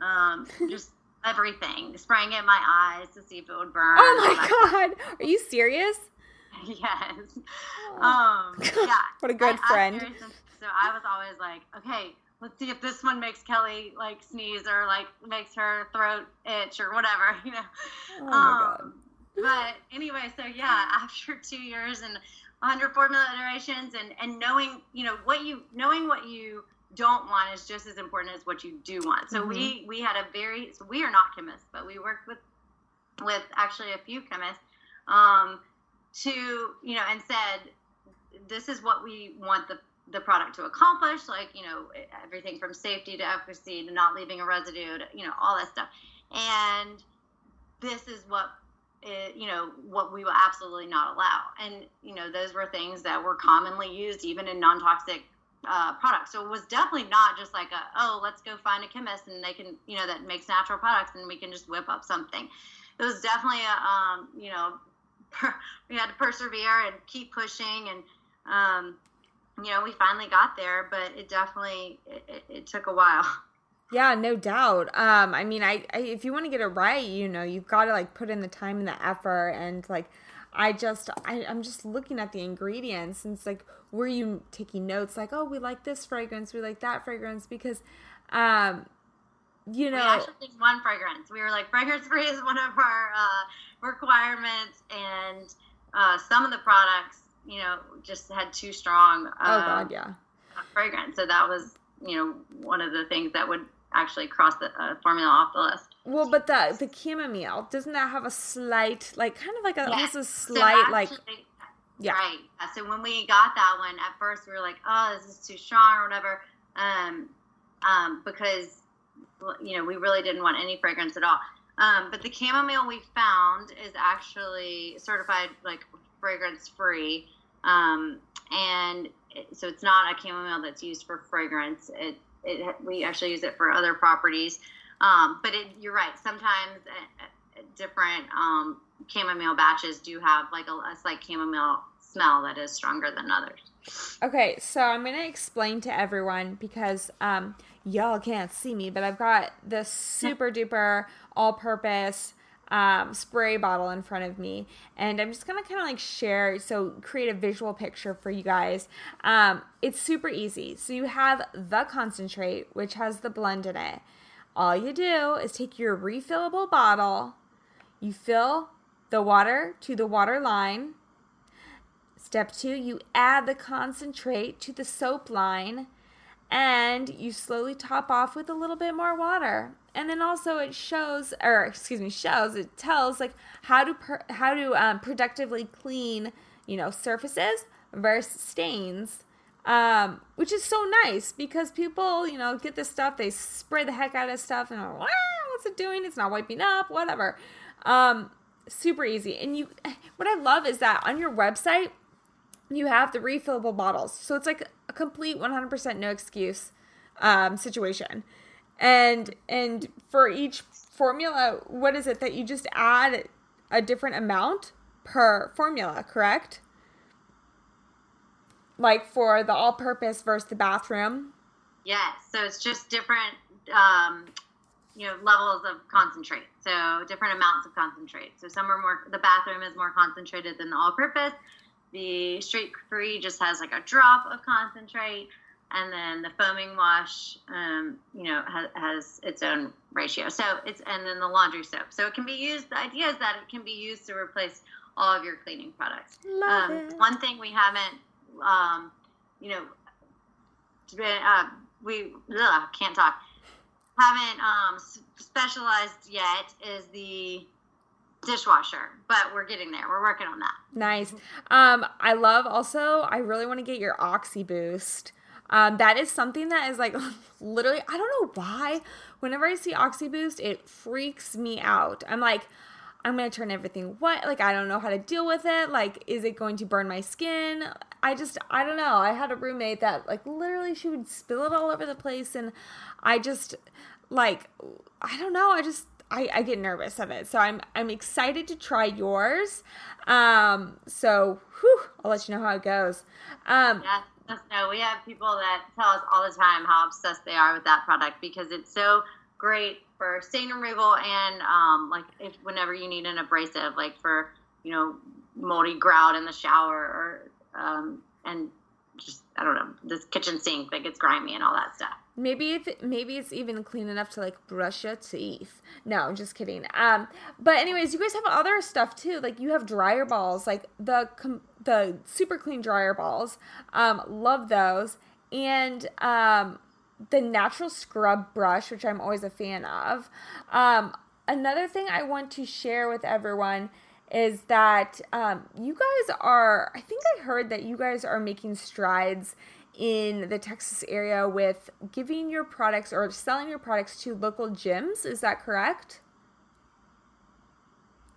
S3: or um, (laughs) just everything, spraying it in my eyes to see if it would burn.
S2: Oh my God. Are you serious? (laughs)
S3: yes. Oh. Um, (laughs) yeah.
S2: what a good I, friend. I
S3: so I was always like, okay, let's see if this one makes Kelly like sneeze or like makes her throat itch or whatever, (laughs) you know.
S2: Oh my um,
S3: God. But anyway, so yeah, (laughs) after two years and 100 formula iterations and and knowing, you know, what you knowing what you don't want is just as important as what you do want. So mm-hmm. we we had a very so we are not chemists, but we worked with with actually a few chemists um, to you know and said this is what we want the the product to accomplish, like, you know, everything from safety to efficacy to not leaving a residue to, you know, all that stuff. And this is what, it, you know, what we will absolutely not allow. And, you know, those were things that were commonly used even in non toxic uh, products. So it was definitely not just like a, oh, let's go find a chemist and they can, you know, that makes natural products and we can just whip up something. It was definitely a, um, you know, per, (laughs) we had to persevere and keep pushing and, um, you know, we finally got there, but it definitely it, it took a while. (laughs)
S2: Yeah, no doubt. Um, I mean, I, I if you want to get it right, you know, you've got to like put in the time and the effort, and like, I just, I, I'm just looking at the ingredients, and it's like, were you taking notes? Like, oh, we like this fragrance, we like that fragrance, because, um, you know, we
S3: actually picked one fragrance. We were like, fragrance free is one of our uh, requirements, and uh, some of the products you know, just had too strong. Uh,
S2: oh God, yeah.
S3: Fragrance. So that was, you know, one of the things that would actually cross the uh, formula off the list.
S2: Well, but the the chamomile doesn't that have a slight, like, kind of like a yes. almost a slight, so like.
S3: Yeah. Right. So when we got that one, at first we were like, "Oh, this is too strong" or whatever, um, um, because you know we really didn't want any fragrance at all. Um, but the chamomile we found is actually certified like fragrance free. Um, and so it's not a chamomile that's used for fragrance. It, it we actually use it for other properties. Um, but it, you're right. Sometimes uh, uh, different um, chamomile batches do have like a, a slight chamomile smell that is stronger than others.
S2: Okay, so I'm gonna explain to everyone because um, y'all can't see me, but I've got this super duper all-purpose um, spray bottle in front of me, and I'm just gonna kind of like share, so create a visual picture for you guys. Um, it's super easy. So you have the concentrate, which has the blend in it. All you do is take your refillable bottle, you fill the water to the water line. Step two, you add the concentrate to the soap line and you slowly top off with a little bit more water and then also it shows or excuse me shows it tells like how to how to um, productively clean you know surfaces versus stains um, which is so nice because people you know get this stuff they spray the heck out of stuff and like, what's it doing? It's not wiping up whatever. Um, super easy. And you what i love is that on your website you have the refillable bottles. So it's like a complete 100% no excuse um, situation and and for each formula what is it that you just add a different amount per formula correct like for the all purpose versus the bathroom
S3: yes so it's just different um you know levels of concentrate, so different amounts of concentrate. So some are more. The bathroom is more concentrated than the all-purpose. The Streak Free just has like a drop of concentrate, and then the foaming wash, um, you know, has, has, its own ratio. So it's and then the laundry soap. So it can be used. The idea is that it can be used to replace all of your cleaning products.
S2: Love
S3: Um,
S2: it.
S3: one thing we haven't, um, you know, uh, we ugh, can't talk. Haven't um, specialized yet is the dishwasher, but we're getting there. We're working on that.
S2: Nice. Um, I love also, I really want to get your Oxy Boost. Um, that is something that is like (laughs) literally, I don't know why. Whenever I see Oxy Boost, it freaks me out. I'm like, I'm gonna turn everything white. Like, I don't know how to deal with it. Like, is it going to burn my skin? I just, I don't know. I had a roommate that, like, literally, she would spill it all over the place. And I just, like, I don't know. I just, I, I get nervous of it. So I'm I'm excited to try yours. Um, so whew, I'll let you know how it goes. Um,
S3: Yeah, just know we have people that tell us all the time how obsessed they are with that product because it's so great for stain removal and um, like if whenever you need an abrasive, like for you know moldy grout in the shower or um, and just I don't know this kitchen sink that gets grimy and all that stuff.
S2: Maybe if maybe it's even clean enough to like brush your teeth. No, i'm just kidding. Um, but anyways, you guys have other stuff too. Like you have dryer balls, like the the super clean dryer balls. Um, love those, and um, the natural scrub brush, which I'm always a fan of. Um, another thing I want to share with everyone is that um, you guys are, I think I heard that you guys are making strides in the Texas area with giving your products or selling your products to local gyms. Is that correct?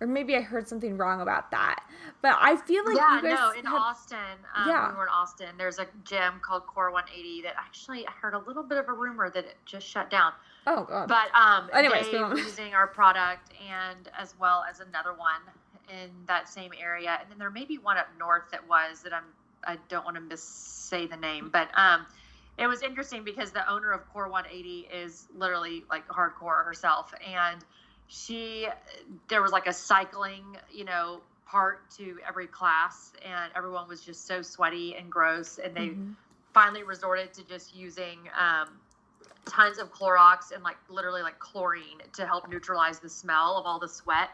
S2: Or maybe I heard something wrong about that. But I feel like
S4: yeah,
S2: you guys
S4: no, in
S2: have,
S4: Austin, um,
S2: Yeah.
S4: when we were in Austin, there's a gym called Core 180 that actually I heard a little bit of a rumor that it just shut down.
S2: Oh god.
S4: But um,
S2: Anyways,
S4: they were using our product and as well as another one in that same area, and then there may be one up north that was that I'm I don't want to miss say the name, but um, it was interesting because the owner of Core 180 is literally like hardcore herself, and she there was like a cycling you know part to every class, and everyone was just so sweaty and gross, and they
S2: Mhm.
S4: finally resorted to just using um, tons of Clorox and like literally like chlorine to help neutralize the smell of all the sweat.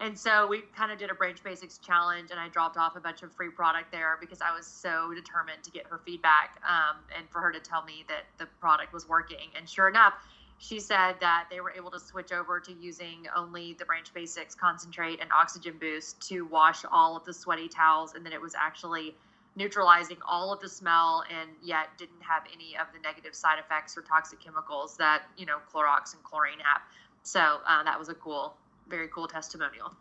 S4: And so we kind of did a Branch Basics challenge, and I dropped off a bunch of free product there because I was so determined to get her feedback um, and for her to tell me that the product was working. And sure enough, she said that they were able to switch over to using only the Branch Basics concentrate and oxygen boost to wash all of the sweaty towels, and then it was actually neutralizing all of the smell and yet didn't have any of the negative side effects or toxic chemicals that you know Clorox and chlorine have. So uh, that was a cool, very cool testimonial.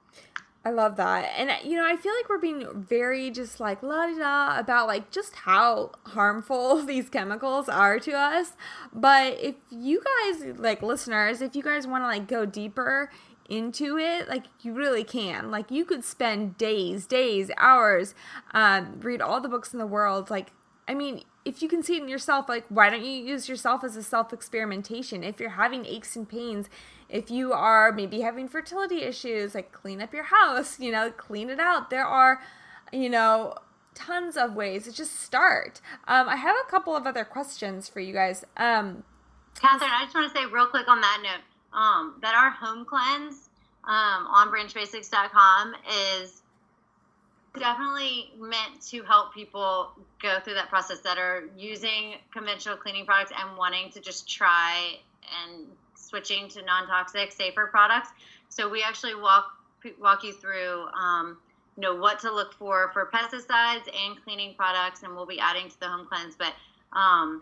S2: I love that. And you know, I feel like we're being very just like la di da about like just how harmful (laughs) these chemicals are to us. But if you guys like listeners, if you guys want to like go deeper into it, like you really can. Like you could spend days, days, hours, um, read all the books in the world. Like, I mean, if you can see it in yourself, like why don't you use yourself as a self experimentation? If you're having aches and pains, if you are maybe having fertility issues, like clean up your house, you know, clean it out. There are, you know, tons of ways to just start. Um, I have a couple of other questions for you guys. Um,
S3: Catherine, I just want to say real quick on that note um, that our home cleanse um, on branchbasics.com is definitely meant to help people go through that process that are using conventional cleaning products and wanting to just try and switching to non-toxic, safer products. So we actually walk walk you through, um, you know, what to look for for pesticides and cleaning products, and we'll be adding to the home cleanse. But um,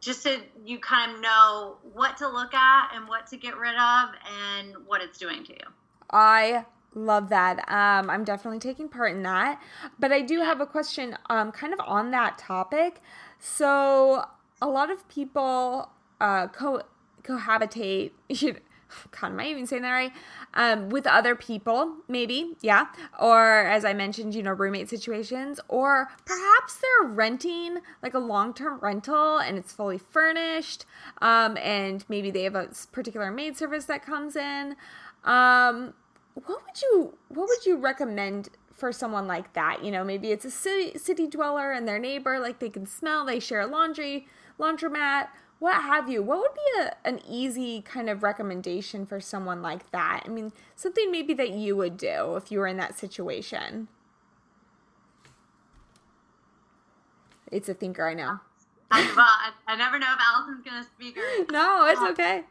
S3: just so you kind of know what to look at and what to get rid of and what it's doing to you.
S2: I love that. Um, I'm definitely taking part in that. But I do have a question um, kind of on that topic. So, a lot of people uh, co- cohabitate. (laughs) you (sighs) God, am I even saying that right? Um, with other people, maybe, yeah. Or as I mentioned, you know, roommate situations. Or perhaps they're renting like a long term rental and it's fully furnished. Um, and maybe they have a particular maid service that comes in. Um, what would you what would you recommend for someone like that? You know, maybe it's a city city dweller and their neighbor, like they can smell, they share laundry laundromat what have you what would be a, an easy kind of recommendation for someone like that i mean something maybe that you would do if you were in that situation it's a thinker i know
S3: I, well, I, I never know if Allison's going to speak or. (laughs)
S2: no it's okay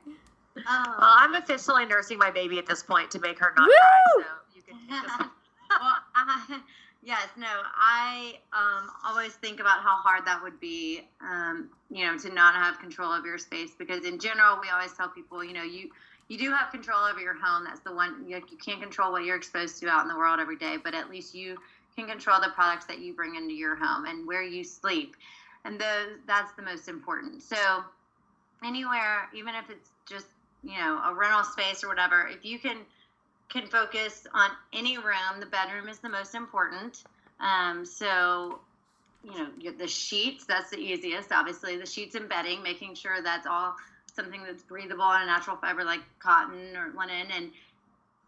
S3: Oh.
S4: Well, I'm officially nursing my baby at this point to make her not
S2: Woo!
S4: cry. So you can just (laughs)
S3: well, I, yes, no, I um, always think about how hard that would be, um, you know, to not have control of your space because in general, we always tell people, you know, you you do have control over your home. That's the one you, you can't control what you're exposed to out in the world every day, but at least you can control the products that you bring into your home and where you sleep, and those that's the most important. So anywhere, even if it's just you know a rental space or whatever, if you can can focus on any room. The bedroom is the most important. Um, so, you know, the sheets, that's the easiest. Obviously, the sheets and bedding, making sure that's all something that's breathable and a natural fiber like cotton or linen, and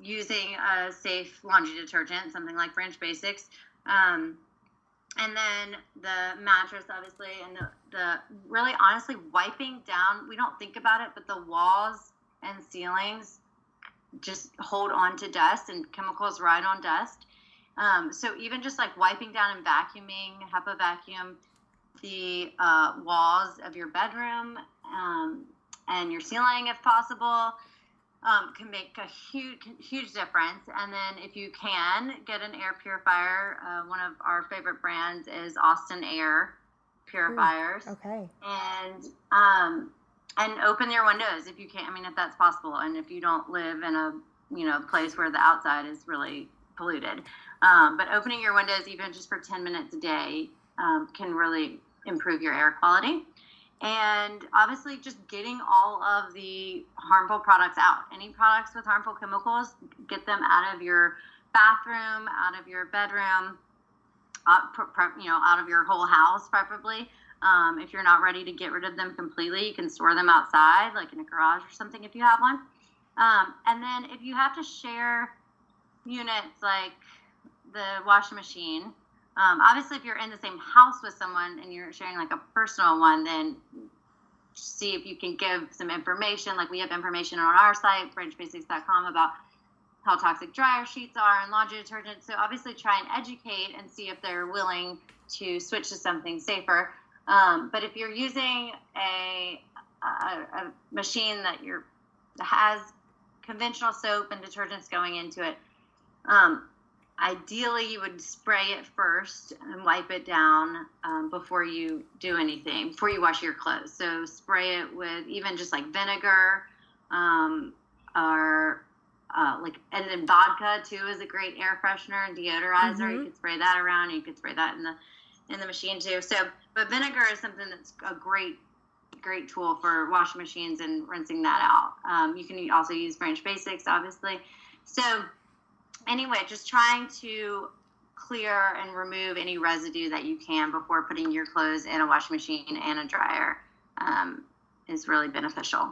S3: using a safe laundry detergent, something like Branch Basics. Um, and then the mattress, obviously, and the, the really honestly wiping down. We don't think about it, but the walls and ceilings just hold on to dust and chemicals ride on dust. Um, so even just like wiping down and vacuuming, HEPA vacuum the uh, walls of your bedroom um, and your ceiling if possible um, can make a huge huge difference. And then if you can get an air purifier, uh, one of our favorite brands is Austin Air purifiers
S2: okay
S3: and um, and open your windows if you can. I mean, if that's possible, and if you don't live in a you know place where the outside is really polluted, um, but opening your windows even just for ten minutes a day um, can really improve your air quality. And obviously, just getting all of the harmful products out. Any products with harmful chemicals, get them out of your bathroom, out of your bedroom, uh, you know, out of your whole house, preferably. Um, if you're not ready to get rid of them completely, you can store them outside, like in a garage or something, if you have one. Um, and then if you have to share units like the washing machine, um, obviously, if you're in the same house with someone and you're sharing like a personal one, then see if you can give some information. Like we have information on our site, branchbasics.com, about how toxic dryer sheets are and laundry detergent. So obviously, try and educate and see if they're willing to switch to something safer. Um, but if you're using a, a, a machine that you're has conventional soap and detergents going into it, um, ideally you would spray it first and wipe it down um, before you do anything, before you wash your clothes. So spray it with even just like vinegar um, or uh, like, and then vodka too is a great air freshener and deodorizer.
S2: Mhm.
S3: You could spray that around. You could spray that in the in the machine too. So, but vinegar is something that's a great great tool for washing machines and rinsing that out. Um, you can also use Branch Basics, obviously. So, anyway, just trying to clear and remove any residue that you can before putting your clothes in a washing machine and a dryer um, is really beneficial.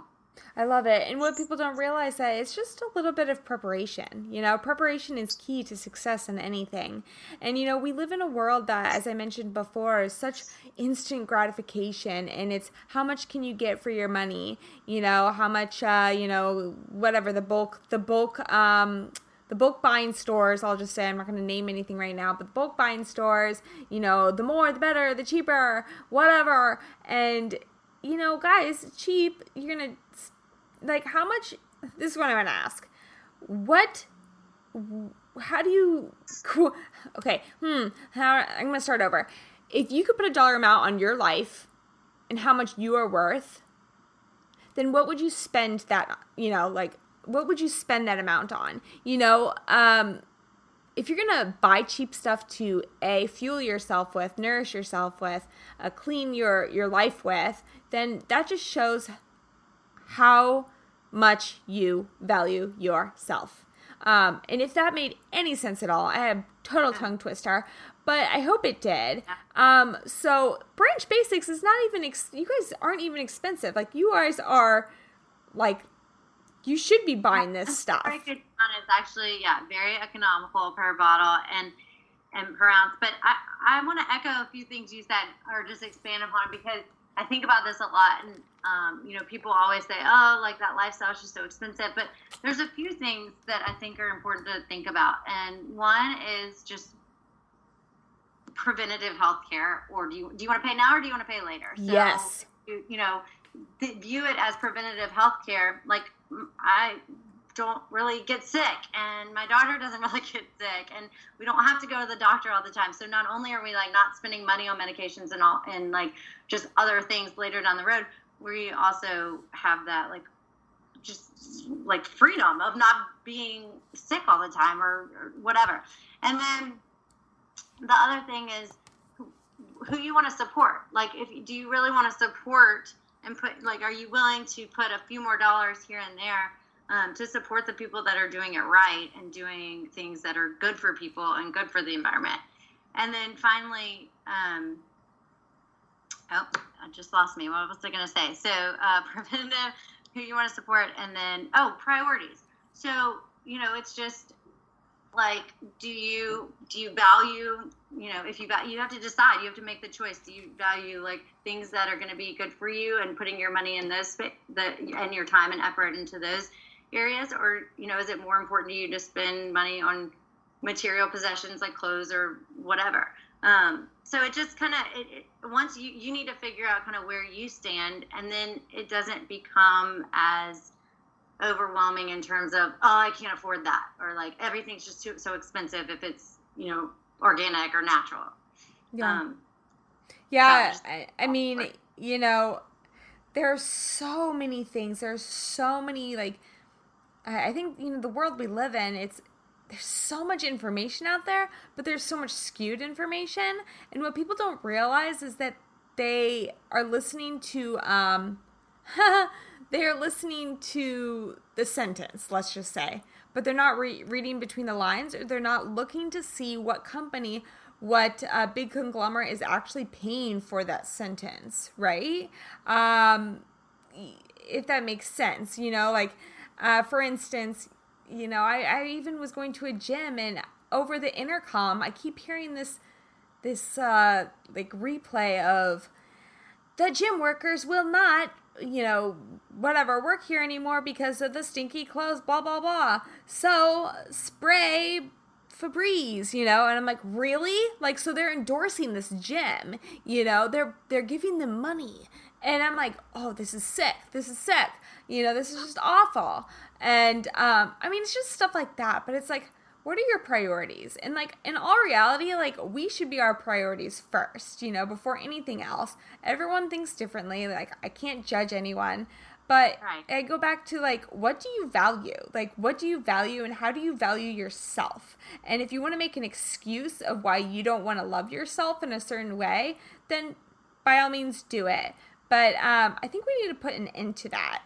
S2: I love it. And what people don't realize that it's just a little bit of preparation. You know, preparation is key to success in anything. And you know, we live in a world that as I mentioned before is such instant gratification and it's how much can you get for your money? You know, how much uh, you know, whatever the bulk the bulk um the bulk buying stores, I'll just say, I'm not going to name anything right now, but the bulk buying stores, you know, the more, the better, the cheaper, whatever. And, you know, guys, cheap, you're going to, like, how much, this is what i want to ask. What, how do you, (laughs) okay, hmm, how, I'm to start over. If you could put a dollar amount on your life and how much you are worth, then what would you spend that, you know, like, what would you spend that amount on? You know, um, if you're gonna buy cheap stuff to a fuel yourself with, nourish yourself with, uh, clean your your life with, then that just shows how much you value yourself. Um, and if that made any sense at all, I had a total tongue twister, but I hope it did. Um, so Branch Basics is not even, ex- you guys aren't even expensive. Like, you guys are, like, you should be buying this stuff.
S3: Very good. It's actually yeah, very economical per bottle and and per ounce. But I I want to echo a few things you said or just expand upon because I think about this a lot and um, you know people always say oh like that lifestyle is just so expensive but there's a few things that I think are important to think about and one is just preventative health care or do you do you want to pay now or do you want to pay later?
S2: So, yes.
S3: you, you know view it as preventative health care like I don't really get sick and my daughter (laughs) doesn't really get sick and we don't have to go to the doctor all the time. So not only are we like not spending money on medications and all and like just other things later down the road we also have that like just like freedom of not being sick all the time or, or whatever. And then the other thing is who, who you want to support. Like if do you really want to support and put like are you willing to put a few more dollars here and there um, to support the people that are doing it right and doing things that are good for people and good for the environment? And then finally um, oh i just lost me. What was i going to say? So uh, (laughs) preventative who you want to support and then oh priorities. So you know it's just like do you do you value you know if you you have to decide you have to make the choice. Do you value like things that are going to be good for you and putting your money in those the and your time and effort into those areas? Or you know is it more important to you to spend money on material possessions like clothes or whatever um, so it just kind of once you you need to figure out kind of where you stand and then it doesn't become as overwhelming in terms of oh I can't afford that or like everything's just too so expensive if it's you know organic or natural.
S2: Yeah. Um, yeah, so I, I mean, you know, there are so many things. There's so many like I think you know the world we live in. It's there's so much information out there, but there's so much skewed information. And what people don't realize is that they are listening to um (laughs) they're listening to the sentence, let's just say, but they're not re- reading between the lines or they're not looking to see what company, what uh, big conglomerate is actually paying for that sentence, right? Um, if that makes sense, you know, like uh, for instance, you know, I, I even was going to a gym and over the intercom, I keep hearing this this uh, like replay of the gym workers will not you know, whatever, work here anymore because of the stinky clothes, blah, blah, blah. So spray Febreze, you know, and I'm like, really? Like, so they're endorsing this gym, you know, they're they're giving them money, and I'm like, oh, this is sick, this is sick, you know, this is just awful, and um, I mean, it's just stuff like that, but it's like, what are your priorities? And like in all reality, like we should be our priorities first, you know, before anything else. Everyone thinks differently. Like I can't judge anyone. But right. I go back to like, what do you value? Like, what do you value and how do you value yourself? And if you want to make an excuse of why you don't want to love yourself in a certain way, then by all means do it. But um, I think we need to put an end to that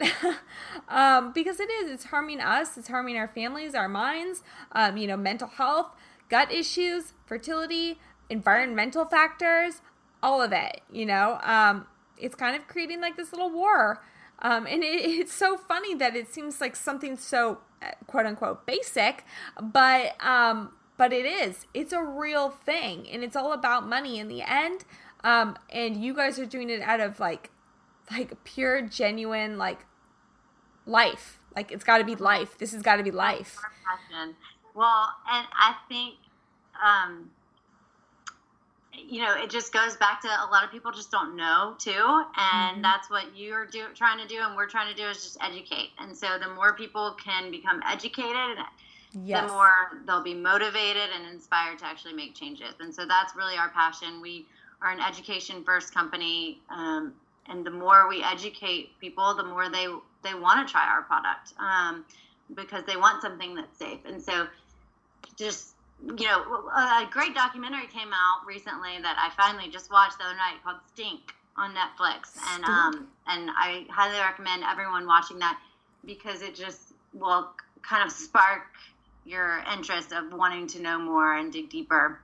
S2: (laughs) um, because it is. It's harming us. It's harming our families, our minds. Um, you know, mental health, gut issues, fertility, environmental factors, all of it. You know, um, it's kind of creating like this little war. Um, and it, (laughs) it's so funny that it seems like something so uh, quote unquote basic, but um, but it is. It's a real thing, and it's all about money in the end. Um, and you guys are doing it out of like, like pure, genuine, like life. Like it's got to be life. This has got to be life.
S3: Well, and I think, um, you know, it just goes back to a lot of people just don't know too, and mm-hmm. that's what you're do, trying to do, and we're trying to do is just educate. And so, the more people can become educated, yes. the more they'll be motivated and inspired to actually make changes. And so, that's really our passion. We are an education first company, um, and the more we educate people, the more they they want to try our product um, because they want something that's safe. And so, just you know, a great documentary came out recently that I finally just watched the other night called Stink on Netflix, and um, and I highly recommend everyone watching that. because it just will kind of spark your interest of wanting to know more and dig deeper.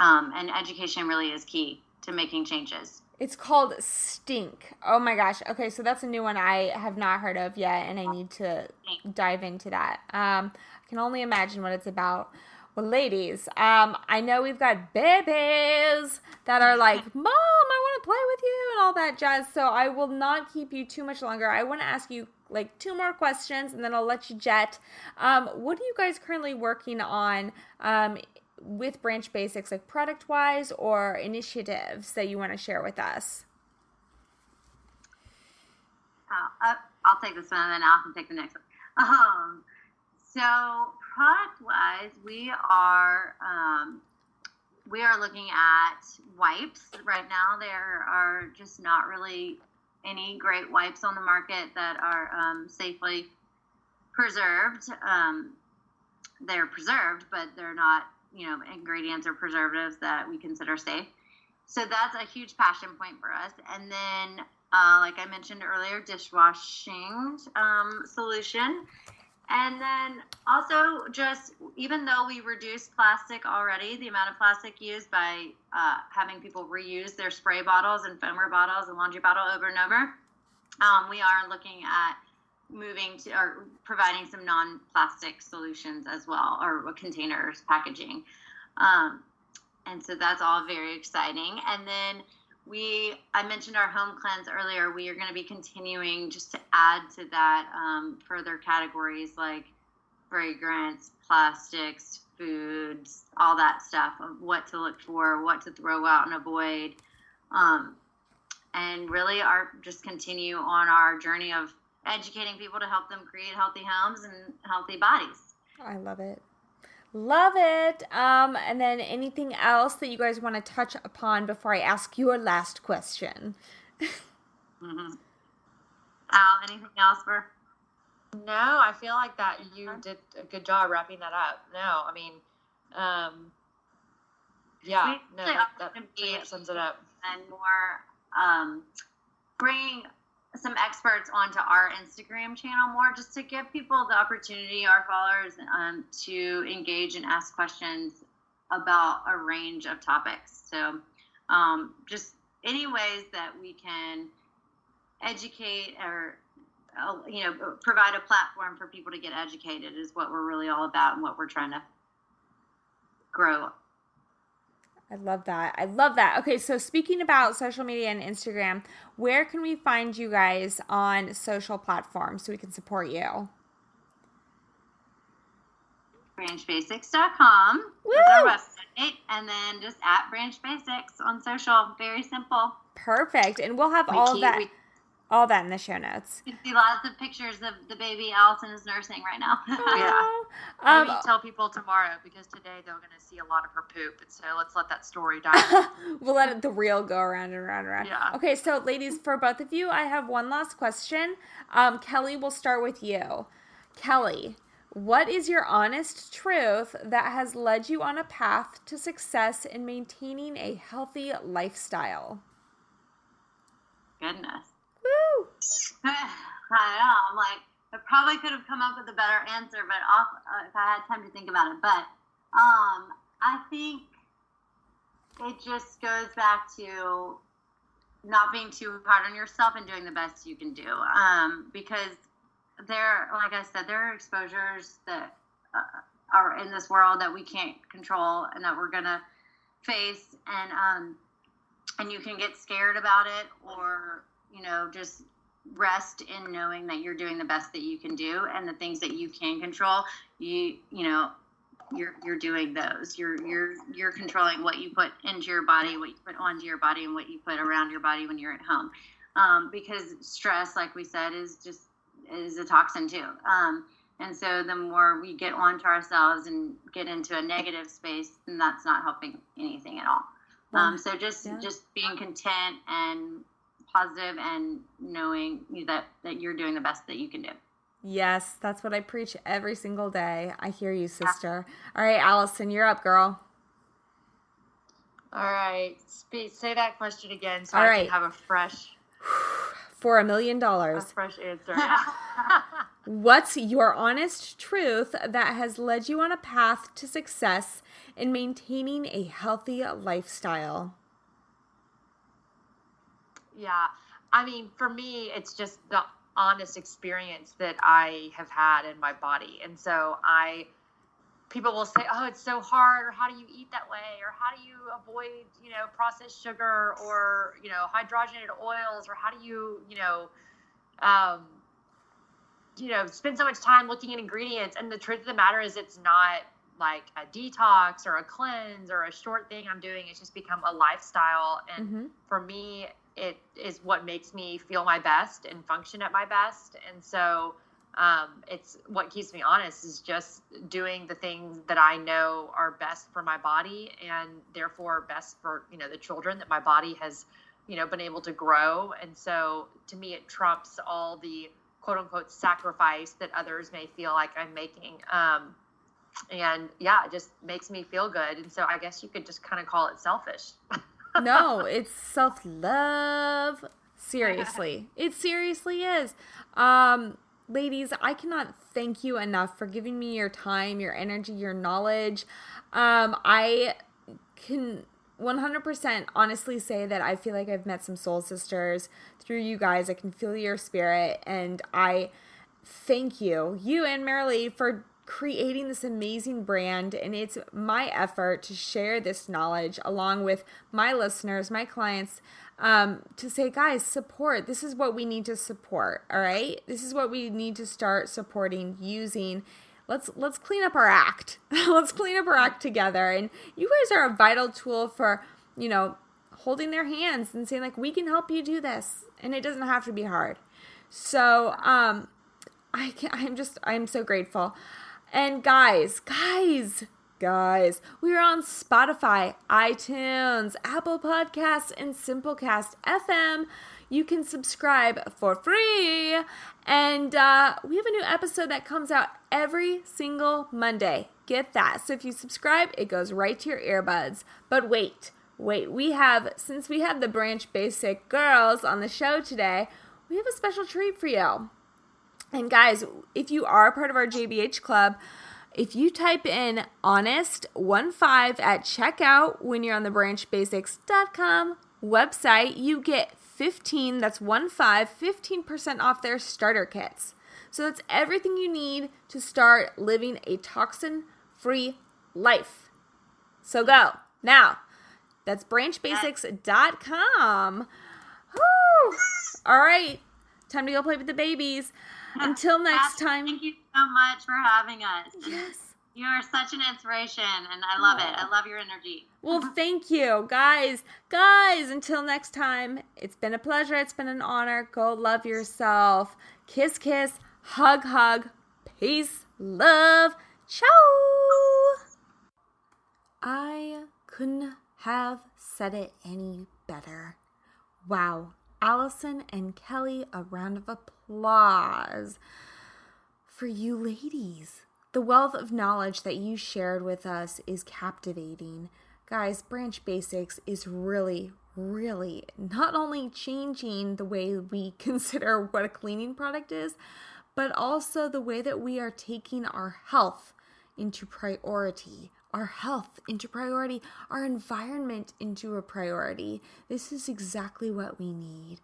S3: Um, and education really is key to making changes.
S2: It's called Stink. Oh my gosh. Okay, so that's a new one I have not heard of yet, and I need to dive into that. Um, I can only imagine what it's about. Well, ladies, um, I know we've got babies that are like, (laughs) Mom, I want to play with you, and all that jazz. So I will not keep you too much longer. I want to ask you like two more questions, and then I'll let you jet. Um, what are you guys currently working on um, with Branch Basics, like product wise or initiatives that you want to share with us?
S3: Uh, I'll take this one and then Al can take the next one. Um, so product wise, we are um, we are looking at wipes right now. There are just not really any great wipes on the market that are um, safely preserved. Um, they're preserved, but they're not you know ingredients or preservatives that we consider safe. So that's a huge passion point for us. And then, uh, like I mentioned earlier, dishwashing um, solution. And then also, just even though we reduce plastic already, the amount of plastic used by uh, having people reuse their spray bottles and foamer bottles and laundry bottle over and over, um, we are looking at moving to or providing some non-plastic solutions as well or containers packaging. Um, and so that's all very exciting. And then we i mentioned our home cleanse earlier. We are going to be continuing just to add to that um, further categories like fragrance plastics foods all that stuff of what to look for what to throw out and avoid. Um, and really are just continue on our journey of educating people to help them create healthy homes and healthy bodies.
S2: I love it. Love it. Um, and then anything else that you guys want to touch upon before I ask your last question?
S3: mm-hmm. Al, anything else for?
S4: No, I feel like that you did a good job wrapping that up. No, I mean, um, yeah, no, that, that pretty much sums it up.
S3: And more um, bringing some experts onto our Instagram channel more just to give people the opportunity, our followers, um, to engage and ask questions about a range of topics. So, um, just any ways that we can educate or uh, you know provide a platform for people to get educated is what we're really all about and what we're trying to grow
S2: I love that. I love that. Okay, so speaking about social media and Instagram, where can we find you guys on social platforms so we can support you?
S3: branchbasics.com Woo! is our website and then just at branch basics on social very simple
S2: perfect and we'll have we all keep, that we, all that in the show notes.
S3: You see lots of pictures of the baby Allison is nursing right now. (laughs) (laughs)
S4: yeah. Um, Maybe tell people tomorrow because today they're going to see a lot of her poop. And so let's let that story die. (laughs)
S2: we'll let the reel go around and around and around. Yeah. Okay, so ladies, for both of you, I have one last question. Um, Kelly, we'll start with you. Kelly, what is your honest truth that has led you on a path to success in maintaining a healthy lifestyle?
S3: Goodness. Woo! (sighs) I know. I'm like, I probably could have come up with a better answer, but off, uh, if I had time to think about it. But um, I think it just goes back to not being too hard on yourself and doing the best you can do. Um, because there, like I said, there are exposures that uh, are in this world that we can't control and that we're gonna face, and um, and you can get scared about it or you know, just rest in knowing that you're doing the best that you can do and the things that you can control, you you know, you're you're doing those. You're you're you're controlling what you put into your body, what you put onto your body, and what you put around your body when you're at home. Um, because stress, like we said, is just is a toxin too. Um, and so the more we get onto ourselves and get into a negative space, then that's not helping anything at all. Um, so just yeah. just being content and positive and knowing that that you're doing the best that you can do.
S2: Yes, that's what I preach every single day. I hear you, sister. All right, Allison, you're up, girl.
S4: All right, say that question again so All I right. can have a fresh. (sighs)
S2: for a million
S4: A
S2: dollars.
S4: fresh answer. (laughs)
S2: What's your honest truth that has led you on a path to success in maintaining a healthy lifestyle?
S4: Yeah. I mean, for me, it's just the honest experience that I have had in my body. And so I, people will say, oh, it's so hard, or how do you eat that way, or how do you avoid, you know, processed sugar, or, you know, hydrogenated oils, or how do you, you know, um, you know, spend so much time looking at ingredients. And the truth of the matter is, it's not like a detox or a cleanse or a short thing I'm doing. It's just become a lifestyle. And
S2: Mhm.
S4: for me, it is what makes me feel my best and function at my best. And so, um, it's what keeps me honest is just doing the things that I know are best for my body and therefore best for, you know, the children that my body has, you know, been able to grow. And so to me, it trumps all the quote unquote sacrifice that others may feel like I'm making. Um, and yeah, it just makes me feel good. And so I guess you could just kind of call it selfish. (laughs)
S2: no, it's self love. Seriously, it seriously is. Um, ladies, I cannot thank you enough for giving me your time, your energy, your knowledge. Um, I can 100% honestly say that I feel like I've met some soul sisters through you guys. I can feel your spirit, and I thank you, you and Marilee, for creating this amazing brand. And it's my effort to share this knowledge along with my listeners, my clients, um, to say, guys, support. This is what we need to support. All right, this is what we need to start supporting, using. Let's let's clean up our act. (laughs) let's clean up our act together. And you guys are a vital tool for you know holding their hands and saying like, we can help you do this, and it doesn't have to be hard. So um, I can I'm just I'm so grateful. And guys, guys, guys, we are on Spotify, iTunes, Apple Podcasts, and Simplecast FM. You can subscribe for free. And uh, we have a new episode that comes out every single Monday. Get that. So if you subscribe, it goes right to your earbuds. But wait, wait, we have, since we have the Branch Basic girls on the show today, we have a special treat for you. And guys, if you are part of our JBH club, if you type in honest 15 at checkout when you're on the branchbasics.com website, you get 15, that's 15, 15% off their starter kits. So that's everything you need to start living a toxin free life. So go now. That's branchbasics.com. Woo! All right. Time to go play with the babies. Until next time.
S3: Thank you so much for having us.
S2: Yes.
S3: You are such an inspiration, and I love it. I love your energy.
S2: Well, (laughs) thank you, guys. Guys, until next time, it's been a pleasure. It's been an honor. Go love yourself. Kiss, kiss, hug, hug. Peace, love. Ciao. I couldn't have said it any better. Wow. Allison and Kelly, a round of applause for you ladies. The wealth of knowledge that you shared with us is captivating. Guys, Branch Basics is really, really not only changing the way we (laughs) consider what a cleaning product is, but also the way that we are taking our health into priority. Our health into priority, our environment into a priority. This is exactly what we need.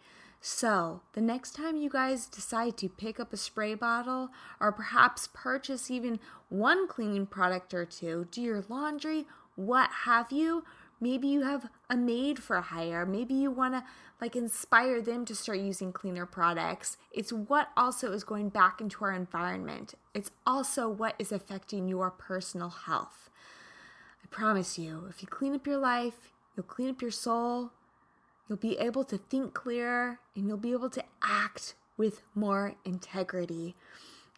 S2: So, the next time you guys decide to pick up a spray bottle or perhaps purchase even one cleaning product or two, do your laundry, what have you, maybe you have a maid for hire, maybe you want to like inspire them to start using cleaner products. It's what also is going back into our environment. It's also what is affecting your personal health. Promise you, if you clean up your life, you'll clean up your soul, You'll be able to think clearer and you'll be able to act with more integrity.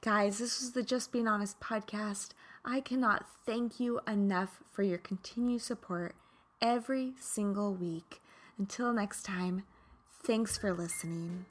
S2: Guys, this is the Just Being Honest podcast. I cannot thank you enough for your continued support every single week. Until next time, thanks for listening.